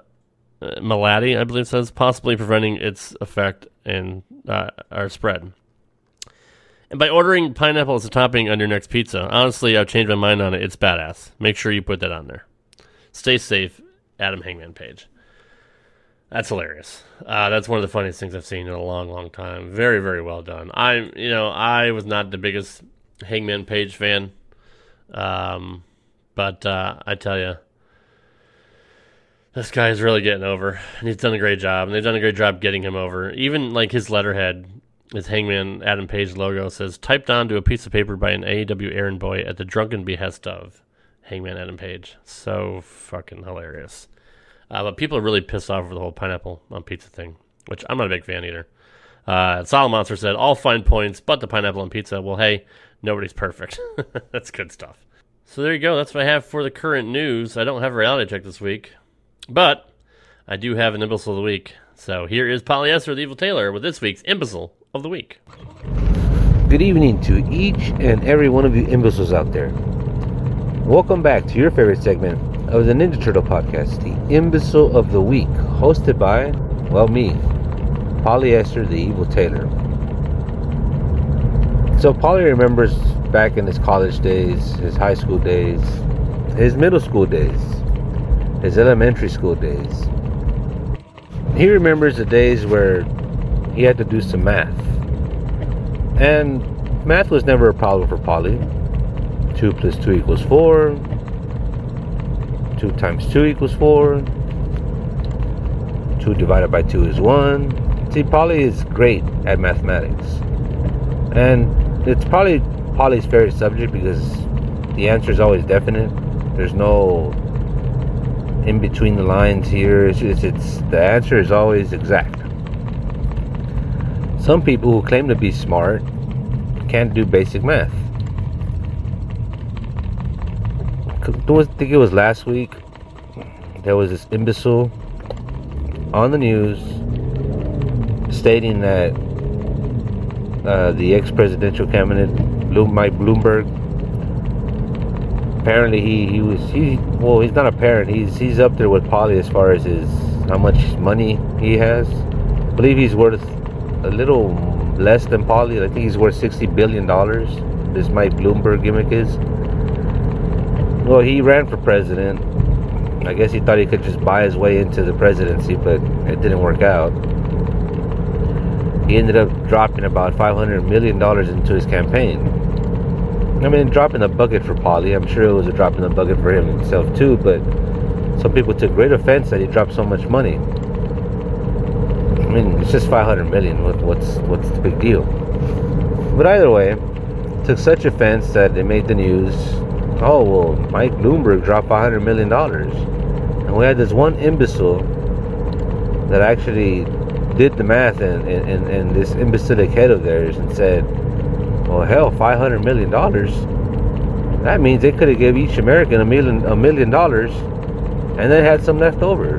malady, I believe it says, possibly preventing its effect and uh, or spread. And by ordering pineapple as a topping on your next pizza, honestly, I've changed my mind on it. It's badass. Make sure you put that on there. Stay safe, Adam Hangman Page. That's hilarious. Uh, that's one of the funniest things I've seen in a long, long time. Very, very well done. I, you know, I was not the biggest Hangman Page fan, um, but uh, I tell you, this guy is really getting over, and he's done a great job. And they've done a great job getting him over. Even like his letterhead, his Hangman Adam Page logo says typed onto a piece of paper by an AEW errand boy at the drunken behest of Hangman Adam Page. So fucking hilarious. Uh, but people are really pissed off over the whole pineapple on pizza thing, which I'm not a big fan either. Uh, Solid Monster said, all fine points, but the pineapple on pizza. Well, hey, nobody's perfect. That's good stuff. So there you go. That's what I have for the current news. I don't have a reality check this week, but I do have an imbecile of the week. So here is Polyester, the Evil Taylor, with this week's imbecile of the week. Good evening to each and every one of you imbeciles out there. Welcome back to your favorite segment of the Ninja Turtle podcast, the Imbecile of the Week, hosted by, well, me, Polyester, the Evil Taylor. So, Polly remembers back in his college days, his high school days, his middle school days, his elementary school days. He remembers the days where he had to do some math. And math was never a problem for Polly. 2 plus 2 equals 4. 2 times 2 equals 4. 2 divided by 2 is 1. See, Polly is great at mathematics. And it's probably Polly's favorite subject because the answer is always definite. There's no in between the lines here. It's, it's, it's the answer is always exact. Some people who claim to be smart can't do basic math. I think it was last week. There was this imbecile on the news stating that uh, the ex-presidential candidate Mike Bloomberg apparently he, he was he well he's not a parent he's he's up there with Polly as far as his how much money he has I believe he's worth a little less than Polly I think he's worth 60 billion dollars this Mike Bloomberg gimmick is well he ran for president I guess he thought he could just buy his way into the presidency but it didn't work out he ended up dropping about 500 million dollars into his campaign I mean, dropping the bucket for Polly. I'm sure it was a drop in the bucket for him himself too. But some people took great offense that he dropped so much money. I mean, it's just 500 million. What, what's what's the big deal? But either way, took such offense that it made the news. Oh well, Mike Bloomberg dropped 500 million dollars, and we had this one imbecile that actually did the math in, in, in this imbecilic head of theirs and said well, hell, five hundred million dollars. That means they could have given each American a million a million dollars, and then had some left over.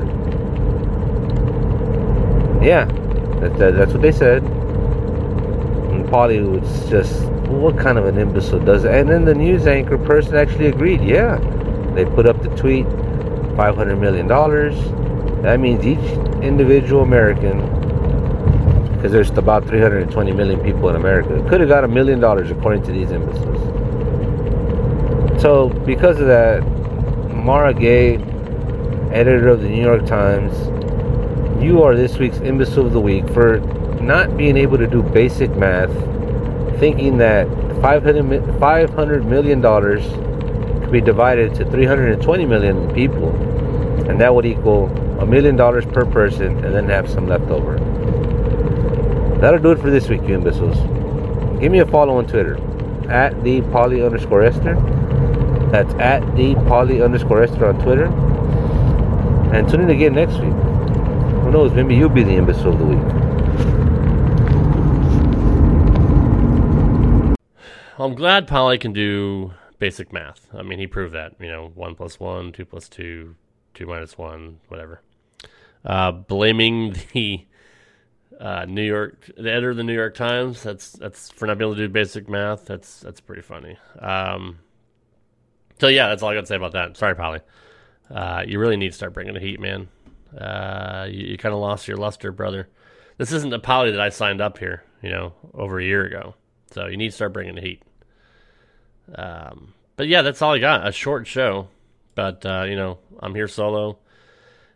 Yeah, that, that, that's what they said. And Polly was just, what kind of an imbecile does it? And then the news anchor person actually agreed. Yeah, they put up the tweet, five hundred million dollars. That means each individual American because there's about 320 million people in America. Could have got a million dollars according to these imbeciles. So because of that, Mara Gay editor of the New York Times, you are this week's imbecile of the week for not being able to do basic math, thinking that 500, 500 million dollars could be divided to 320 million people, and that would equal a million dollars per person, and then have some left over. That'll do it for this week, you imbeciles. Give me a follow on Twitter at the poly underscore Esther. That's at the poly underscore Esther on Twitter. And tune in again next week. Who knows? Maybe you'll be the imbecile of the week. I'm glad Polly can do basic math. I mean, he proved that. You know, one plus one, two plus two, two minus one, whatever. Uh, blaming the uh, New York, the editor of the New York Times. That's that's for not being able to do basic math. That's that's pretty funny. Um, so yeah, that's all I got to say about that. Sorry, Polly. Uh, you really need to start bringing the heat, man. Uh, you, you kind of lost your luster, brother. This isn't the Polly that I signed up here, you know, over a year ago. So you need to start bringing the heat. Um, but yeah, that's all I got. A short show, but uh, you know, I'm here solo,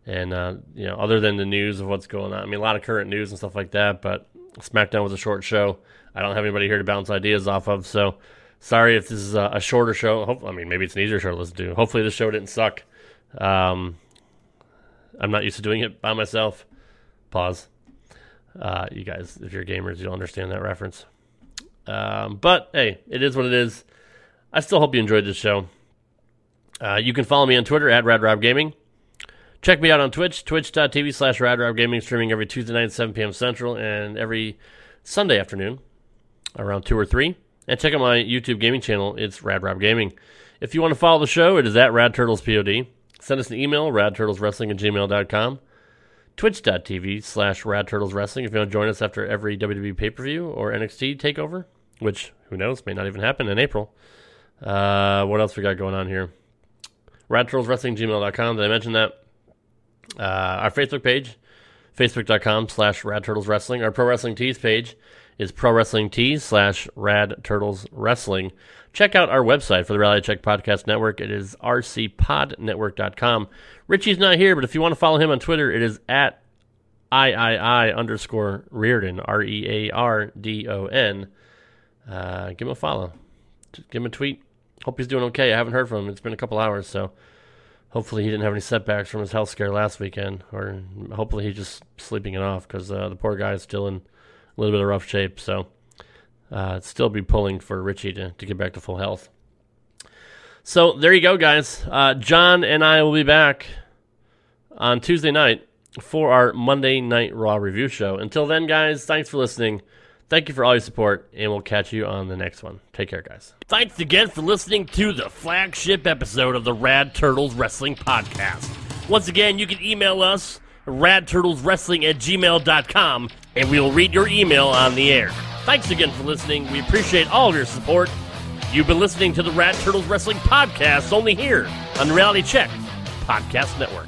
and uh, you know, other than the news of what's going on, I mean, a lot of current news and stuff like that. But SmackDown was a short show. I don't have anybody here to bounce ideas off of, so sorry if this is a, a shorter show. Hope, I mean, maybe it's an easier show to listen to. Hopefully, the show didn't suck. Um, I'm not used to doing it by myself. Pause. Uh, you guys, if you're gamers, you'll understand that reference. Um, but hey, it is what it is. I still hope you enjoyed this show. Uh, you can follow me on Twitter at RadRobGaming. Check me out on Twitch, twitch.tv slash RadRobGaming, streaming every Tuesday night at 7 p.m. Central and every Sunday afternoon around 2 or 3. And check out my YouTube gaming channel. It's RadRob Gaming. If you want to follow the show, it is at RadTurtlesPOD. Send us an email, radturtleswrestling at gmail.com. Twitch.tv slash radturtleswrestling if you want to join us after every WWE pay-per-view or NXT takeover, which, who knows, may not even happen in April. Uh, what else we got going on here? RadTurtlesWrestling.gmail.com. Did I mention that? Uh, our Facebook page, Facebook.com slash RadTurtlesWrestling. Our Pro Wrestling Tees page is Pro Wrestling Tees slash Rad Turtles Wrestling. Check out our website for the Reality Check Podcast Network. It is rcpodnetwork.com. Richie's not here, but if you want to follow him on Twitter, it is at III underscore Reardon, R E A R D O N. Uh, give him a follow. Give him a tweet. Hope he's doing okay. I haven't heard from him. It's been a couple hours, so hopefully he didn't have any setbacks from his health scare last weekend, or hopefully he's just sleeping it off because uh, the poor guy is still in a little bit of rough shape. So uh, still be pulling for Richie to, to get back to full health. So there you go, guys. Uh, John and I will be back on Tuesday night for our Monday Night Raw review show. Until then, guys, thanks for listening. Thank you for all your support, and we'll catch you on the next one. Take care, guys. Thanks again for listening to the flagship episode of the Rad Turtles Wrestling Podcast. Once again, you can email us, radturtleswrestling at gmail.com, and we will read your email on the air. Thanks again for listening. We appreciate all your support. You've been listening to the Rad Turtles Wrestling Podcast only here on the Reality Check Podcast Network.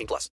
18 plus.